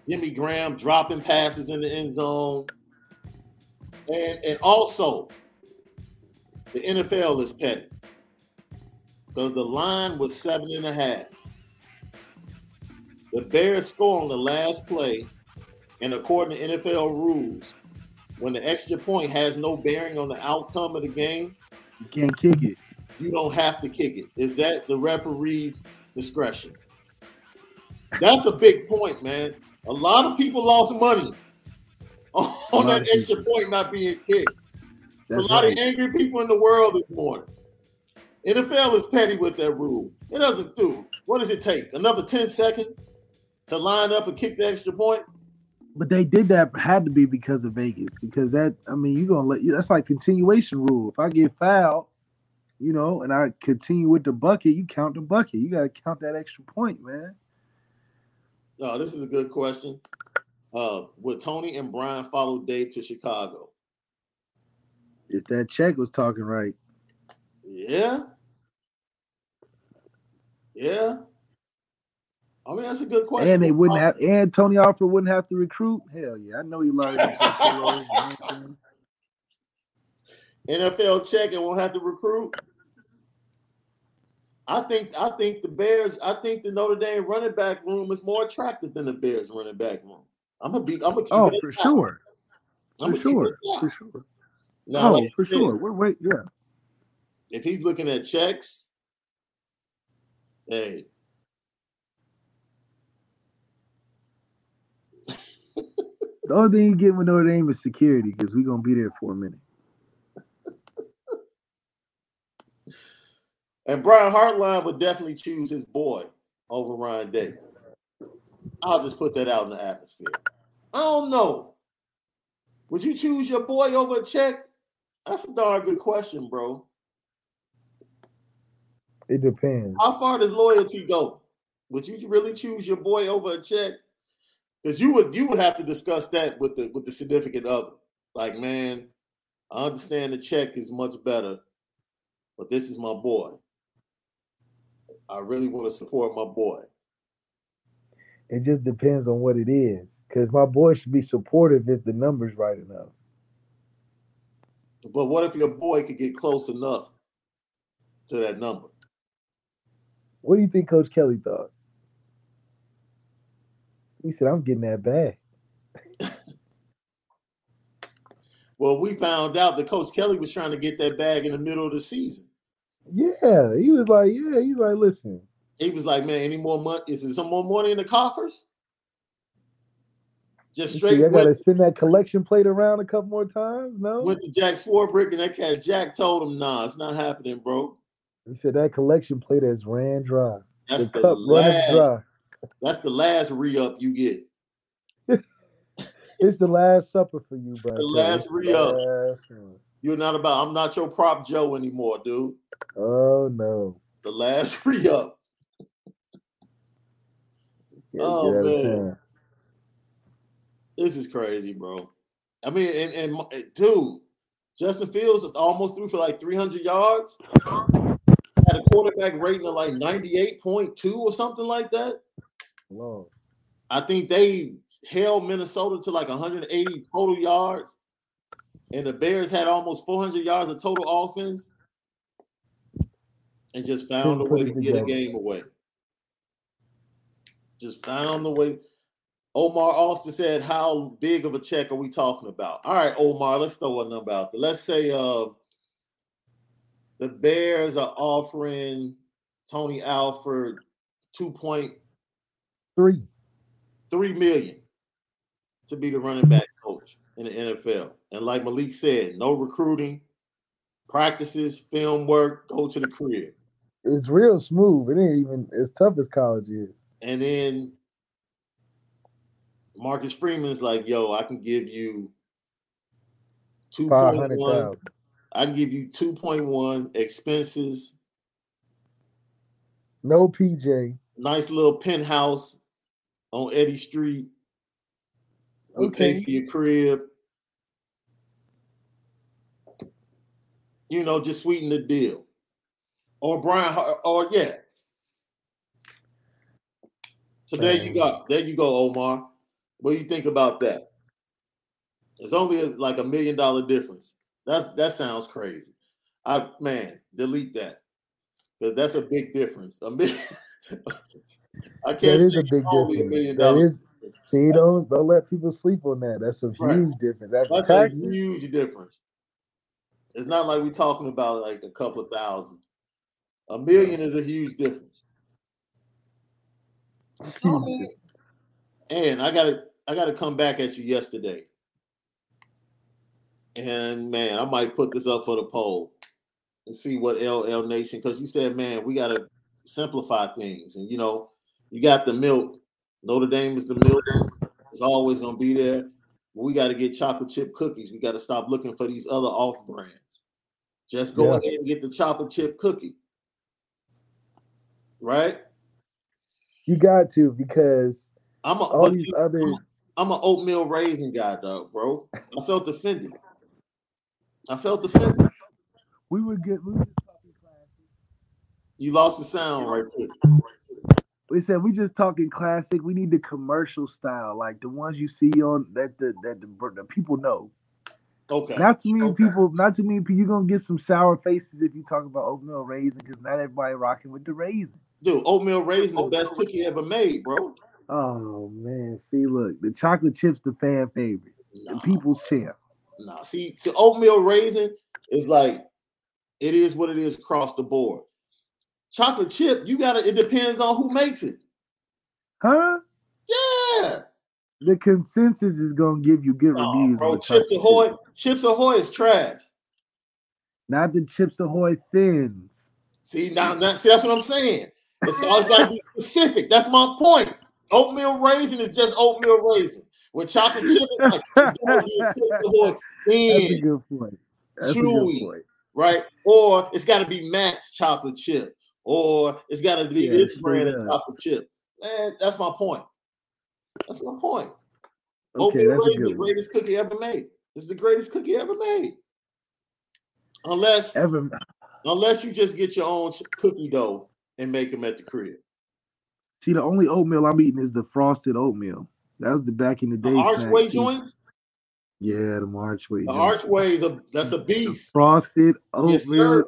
Jimmy Graham dropping passes in the end zone. And and also, the NFL is petty. Because the line was seven and a half. The Bears score on the last play, and according to NFL rules, when the extra point has no bearing on the outcome of the game, You can't kick it. you don't have to kick it. Is that the referee's discretion? That's a big point, man. A lot of people lost money on that extra point not being kicked. That's a lot right. of angry people in the world this morning. NFL is petty with that rule. It doesn't do. What does it take? Another 10 seconds to line up and kick the extra point? But they did that had to be because of Vegas. Because that I mean you're gonna let you that's like continuation rule. If I get fouled, you know, and I continue with the bucket, you count the bucket. You gotta count that extra point, man. No, this is a good question. Uh, would Tony and Brian follow Dave to Chicago? If that check was talking right. Yeah. Yeah. I mean, that's a good question. And they wouldn't have and Tony Alford wouldn't have to recruit. Hell yeah, I know he loves. NFL check and won't have to recruit. I think I think the Bears, I think the Notre Dame running back room is more attractive than the Bears running back room. I'm gonna be I'm gonna keep Oh, for that. sure. I'm For gonna keep it sure. For sure. Now, oh, like for sure. Wait, wait, yeah. If he's looking at checks, hey, The only thing you get with Notre Dame is security because we're gonna be there for a minute. and Brian Hartline would definitely choose his boy over Ryan Day. I'll just put that out in the atmosphere. I don't know. Would you choose your boy over a check? That's a darn good question, bro. It depends. How far does loyalty go? Would you really choose your boy over a check? Because you would you would have to discuss that with the with the significant other. Like, man, I understand the check is much better, but this is my boy. I really want to support my boy. It just depends on what it is. Because my boy should be supportive if the number's right enough. But what if your boy could get close enough to that number? What do you think Coach Kelly thought? He said, I'm getting that bag. Well, we found out that Coach Kelly was trying to get that bag in the middle of the season. Yeah. He was like, yeah, he's like, listen, He was like, "Man, any more money? Is there some more money in the coffers?" Just straight said, I gotta send that collection plate around a couple more times. No. went to Jack Swarbrick, and that cat Jack told him, "Nah, it's not happening, bro. He said that collection plate has ran dry. That's the the, cup running dry. That's the last re-up you get. It's the last supper for you, bro. the last re-up. You're not about. I'm not your prop Joe anymore, dude. Oh no. The last re-up. Oh, get out of man. This is crazy, bro. I mean, and, and my- eh, dude, Justin Fields is almost threw for like 300 yards. Had a quarterback rating of like 98.2 or something like that. Lord. I think they held Minnesota to like 180 total yards, and the Bears had almost 400 yards of total offense, and just found a way to get a game away. Just found the way. Omar Austin said, "How big of a check are we talking about?" All right, Omar, let's throw a number out there. Let's say uh, the Bears are offering Tony Alford two point Three. three million to be the running back coach in the NFL. And like Malik said, no recruiting, practices, film work, go to the crib. It's real smooth. It ain't even as tough as college is. And then Marcus Freeman's like, yo, I can give you 2.1. I can give you 2.1 expenses, No PJ. nice little penthouse on Eddy Street. We pay Okay. for your crib. You know, just sweeten the deal. Or Brian, Har- or yeah. So there you go. There you go, Omar. What do you think about that? It's only like a million dollar difference. That's that sounds crazy. I man, delete that because that's a big difference. A million. I can't is say a big only a difference. million That dollars. is see don't don't let people sleep on that. That's a Right. huge difference. That's, That's a huge difference. It's not like we're talking about like a couple of thousand. A million is a huge difference. I and I gotta I gotta come back at you yesterday. And man, I might put this up for the poll and see what LL Nation, because you said, man, we gotta simplify things. And you know, you got the milk. Notre Dame is the milk. It's always gonna be there. We got to get chocolate chip cookies. We got to stop looking for these other off brands. Just go Yeah. ahead and get the chocolate chip cookie. Right? You got to because I'm a all but these other I'm an oatmeal raisin guy, dog, bro. I felt offended. I felt offended. we were good. We, were. You lost the sound right quick. We said we just talking classic. We need the commercial style, like the ones you see on that the that the, the people know. Okay. Not too many Okay. people. Not too many people. You're gonna get some sour faces if you talk about oatmeal raisin because not everybody rocking with the raisin. Dude, oatmeal raisin, the best cookie ever made, bro. Oh man, see, look, the chocolate chips, the fan favorite, the people's champ. nah. See, so oatmeal raisin is like it is what it is across the board. Chocolate chip, you gotta. It depends on who makes it. Huh? Yeah, The consensus is gonna give you good Nah, reviews. bro. Chips Ahoy, chip. Chips Ahoy is trash. not the Chips Ahoy thins. See now, now see that's what I'm saying. It's always got to be specific. That's my point. Oatmeal raisin is just oatmeal raisin. With chocolate chip, it's like it's gonna be a Chips Ahoy That's a good point. That's a good point. right? Or it's got to be Matt's chocolate chip, or it's got to be Yeah, this brand of chocolate chip. Man, that's my point. That's my point. Okay, Oatmeal raisin, the good one. greatest cookie ever made. It's the greatest cookie ever made. Unless Ever unless you just get your own cookie dough and make them at the crib. see the only oatmeal I'm eating is the frosted oatmeal. That was the back in the The day. snack, archway joints, Yeah, the archway. the joints. archway is a that's a beast. frosted oatmeal. Yes, sir.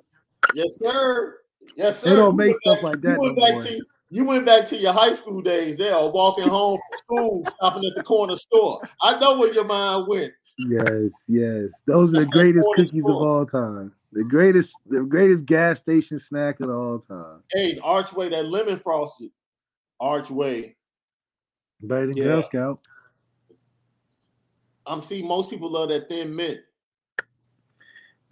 Yes, sir. Yes, sir. They don't make went stuff back- like You that went no back more. to you went back to your high school days there, or walking home from school, stopping at the corner store. I know where your mind went. Yes, yes. Those are the greatest cookies store. of all time. The greatest, the greatest gas station snack of all time. Hey, the archway, that lemon frosted archway. Better than Yeah. Girl Scout. I'm see most people love that thin mint.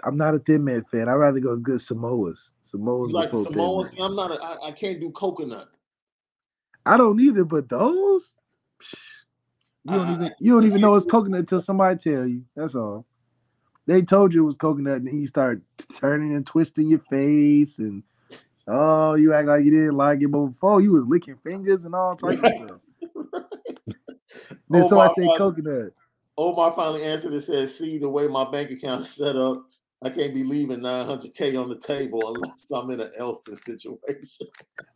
I'm not a Thin Mint fan. I'd rather go good Samoas. Samoas You like the before Thin Samoa? Mint. See, I'm not. A, I, I can't do coconut. I don't either, but those. You don't I- even you don't even know it's coconut until somebody tell you. That's all. They told you it was coconut, and then you start turning and twisting your face, and oh, you act like you didn't like it, but before you was licking fingers and all types of stuff. Oh, then Oh, somebody my say God. coconut. Oh, Omar finally answered and said, "See the way my bank account is set up, I can't be leaving 900k on the table unless I'm in an Elston situation."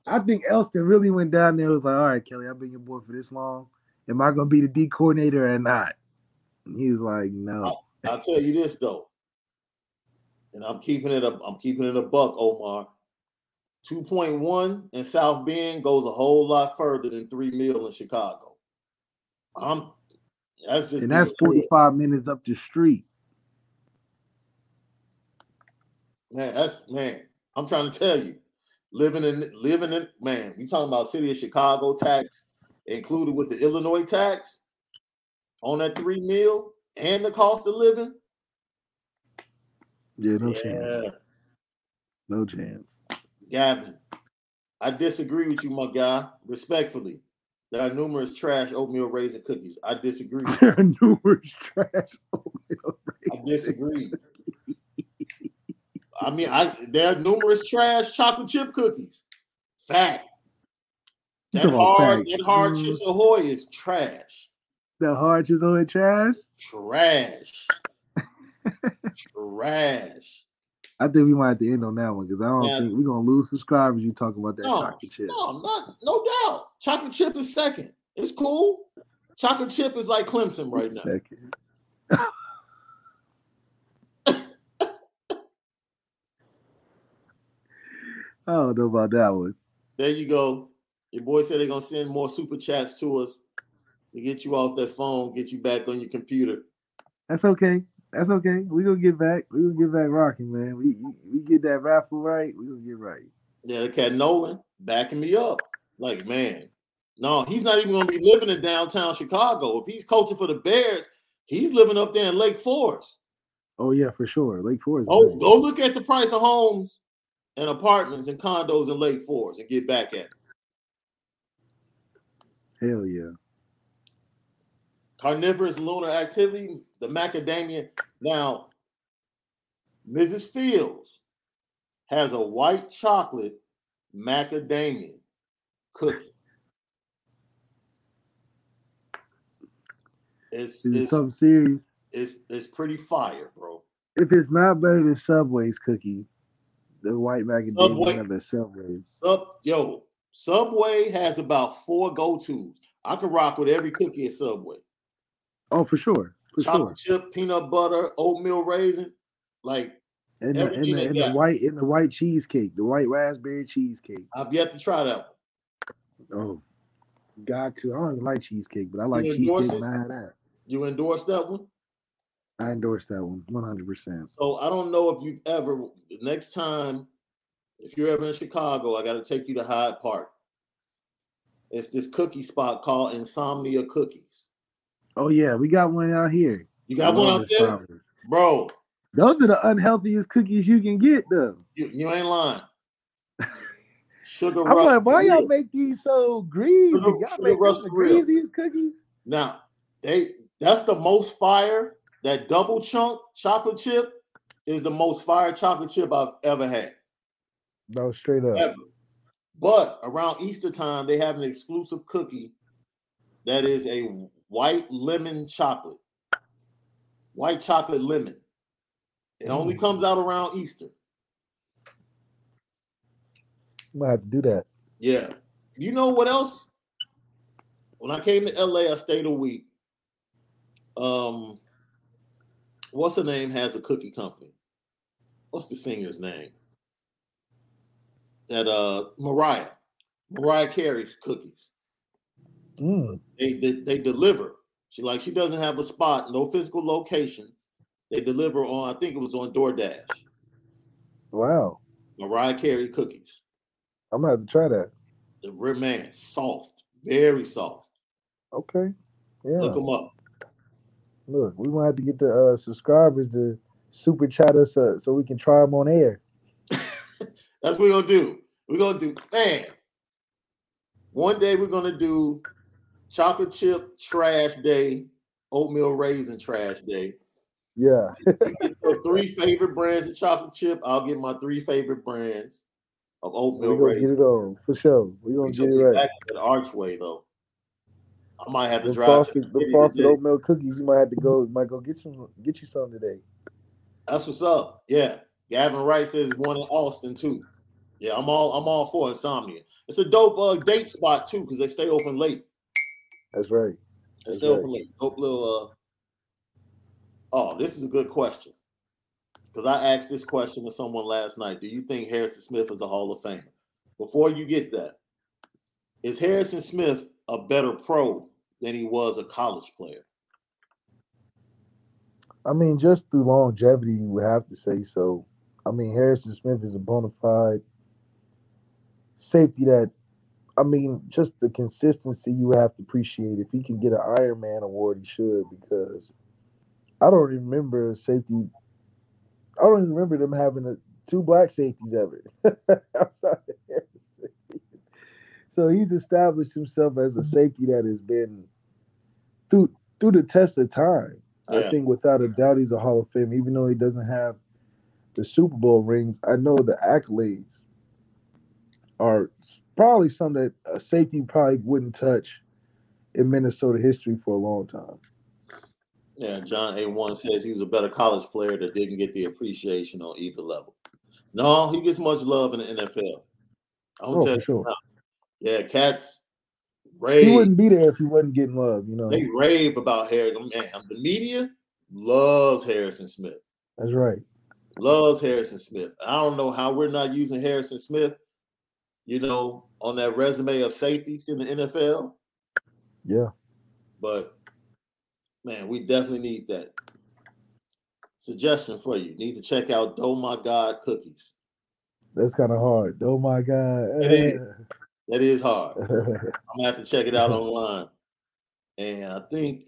I think Elston really went down there. and Was like, all right, Kelly, I've been your boy for this long. Am I gonna be the D coordinator or not? And he was like, no. I'll tell you this though, and I'm keeping it up. I'm keeping it a buck, Omar. 2.1 in South Bend goes a whole lot further than three mil in Chicago. I'm that's just And that's 45 minutes up the street. Man, that's man. I'm trying to tell you, living in living in man. you talking about city of Chicago tax included with the Illinois tax on that three mil and the cost of living. Yeah, no yeah, chance. No chance. Gavin, I disagree with you, my guy. Respectfully, there are numerous trash oatmeal raisin cookies. I disagree. There are numerous trash oatmeal raisin. I disagree. I mean, I there are numerous trash chocolate chip cookies. Fact. That Come hard, fact. that hard Mm. Chips Ahoy is trash. The hard chisel and trash. Trash. trash. I think we might have to end on that one because I don't think we're gonna lose subscribers. You talk about that No, chocolate chip. no, not. No doubt. Chocolate chip is second. It's cool. Chocolate chip is like Clemson right now. Second. I don't know about that one. There you go. Your boy said they're gonna send more super chats to us to get you off that phone, get you back on your computer. That's okay. That's okay. We gonna get back. We gonna get back rocking, man. We we get that raffle right. We gonna get right. Yeah, the cat Nolan backing me up. Like, man, no, he's not even gonna be living in downtown Chicago. If he's coaching for the Bears, he's living up there in Lake Forest. Oh yeah, for sure. Lake Forest. Oh, nice. go look at the price of homes and apartments and condos in Lake Forest and get back at it. Hell yeah. Carnivorous lunar activity, the macadamia. Now, Mrs. Fields has a white chocolate macadamia cookie. It's Is it's, something serious? it's it's pretty fire, bro. If it's not better than Subway's cookie, the white macadamia Subway. of the Subway. Sub yo, Subway has about four go-tos. I could rock with every cookie at Subway. Oh, for sure. For sure. Chocolate chip, peanut butter, oatmeal raisin. Like And the, and the, and the white and the white cheesecake, the white raspberry cheesecake. I've yet to try that one. Oh, got to. I don't even like cheesecake, but I like cheesecake it? when I that. You endorse that one? I endorse that one 100%. So I don't know if you've ever the next time, if you're ever in Chicago, I got to take you to Hyde Park. It's this cookie spot called Insomnia Cookies. Oh, yeah, we got one out here. You got one out there, bro? Those are the unhealthiest cookies you can get, though. You, you ain't lying. Sugar I'm like, why y'all make these so greasy? Sugar- Y'all sugar make them the greasiest cookies? Now they that's the most fire. That double chunk chocolate chip is the most fire chocolate chip I've ever had. No, straight up. Ever. But around Easter time, they have an exclusive cookie that is a white lemon chocolate. White chocolate lemon. It only Mm. comes out around Easter. Might have to do that. Yeah. You know what else? When I came to LA, I stayed a week. Um, what's her name has a cookie company? What's the singer's name? That uh Mariah. Mariah Carey's cookies. Mm. They, they they deliver. She like she doesn't have a spot, no physical location. They deliver on, I think it was on DoorDash. Wow. Mariah Carey cookies. I'm gonna have to try that. The real man, soft, very soft. Okay. Yeah. Look them up. Look, we might have to get the uh, subscribers to super chat us uh, so we can try them on air. That's what we're gonna do. We're gonna do man. One day we're gonna do chocolate chip trash day, oatmeal raisin trash day. Yeah. You get your three favorite brands of chocolate chip. I'll get my three favorite brands of oatmeal We're get raisin. it on for sure. We're gonna took get it right. back to the archway though. I might have to The drive to frosted, the the frosted oatmeal cookies. You might have to go. Might go get some. Get you some today. That's what's up. Yeah. Gavin Wright says one in Austin too. Yeah, I'm all I'm all for insomnia. It's a dope uh, date spot too because they stay open late. That's right. They That's stay right. open late. Dope little. Uh... Oh, this is a good question because I asked this question to someone last night. Do you think Harrison Smith is a Hall of Famer? Before you get that, is Harrison Smith a better pro than he was a college player? I mean, just through longevity, you would have to say so. I mean, Harrison Smith is a bona fide safety that, I mean, just the consistency you have to appreciate. If he can get an Iron Man award, he should, because I don't remember safety. I don't even remember them having a, two black safeties ever. So he's established himself as a safety that has been through through the test of time. I think without a doubt he's a Hall of Fame, even though he doesn't have the Super Bowl rings. I know the accolades are probably some that a safety probably wouldn't touch in Minnesota history for a long time. Yeah, John A1 says he was a better college player that didn't get the appreciation on either level. No, he gets much love in the NFL. I'm Oh, tell you sure. Yeah, cats He wouldn't be there if he wasn't getting love, you know. They rave about Harrison. Man, the media loves Harrison Smith. That's right. Loves Harrison Smith. I don't know how we're not using Harrison Smith, you know, on that resume of safeties in the NFL. Yeah. But man, we definitely need that. Suggestion for you: need to check out "Oh My God" cookies. That's kind of hard. Oh my God. It is. Eh. That is hard. I'm gonna have to check it out online. And I think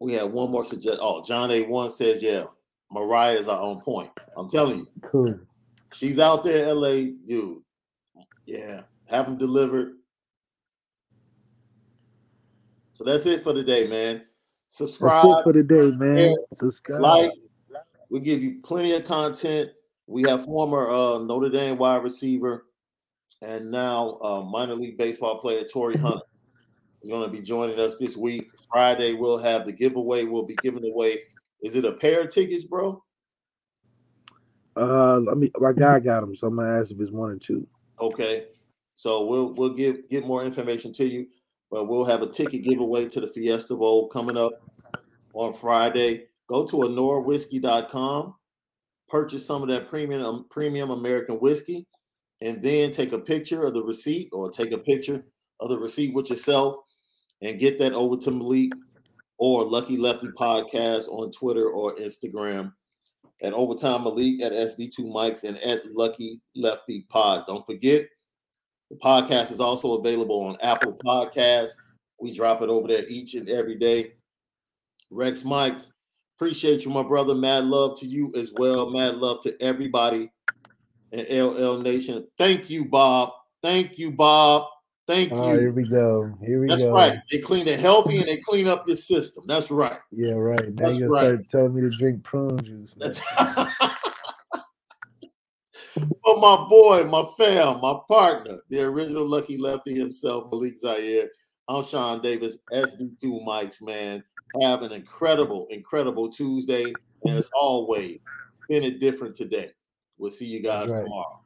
we have one more suggestion. Oh, John A. One says, "Yeah, Mariah is our own point." I'm telling you, cool. she's out there, LA, dude. Yeah, have them delivered. So that's it for today, man. That's Subscribe. it for today, man. share, Subscribe. like. We give you plenty of content. We have former uh, Notre Dame wide receiver and now uh, minor league baseball player Torii Hunter is going to be joining us this week. Friday, we'll have the giveaway. We'll be giving away. Is it a pair of tickets, bro? Uh, let me. My guy got him, so I'm gonna ask if it's one or two. Okay. So we'll we'll give get more information to you, but we'll have a ticket giveaway to the Fiesta Bowl coming up on Friday. Go to anorwhiskey.com, purchase some of that premium um, premium American whiskey, and then take a picture of the receipt or take a picture of the receipt with yourself and get that over to Malik or Lucky Lefty Podcast on Twitter or Instagram at Overtime Malik at SD2 Mics and at Lucky Lefty Pod. Don't forget, the podcast is also available on Apple Podcasts. We drop it over there each and every day. Rex Mikes, appreciate you, my brother. Mad love to you as well. Mad love to everybody in LL Nation. Thank you, Bob. Thank you, Bob. Thank Oh, here we go. Here we That's go. That's right. They clean it healthy and they clean up your system. That's right. Yeah, right. Now That's you're right. start telling me to drink prune juice. For my boy, my fam, my partner, the original Lucky Lefty himself, Malik Zaire. I'm Sean Davis, SD2 Mics, man. Have an incredible, incredible Tuesday. And as always, been it different today. We'll see you guys right. tomorrow.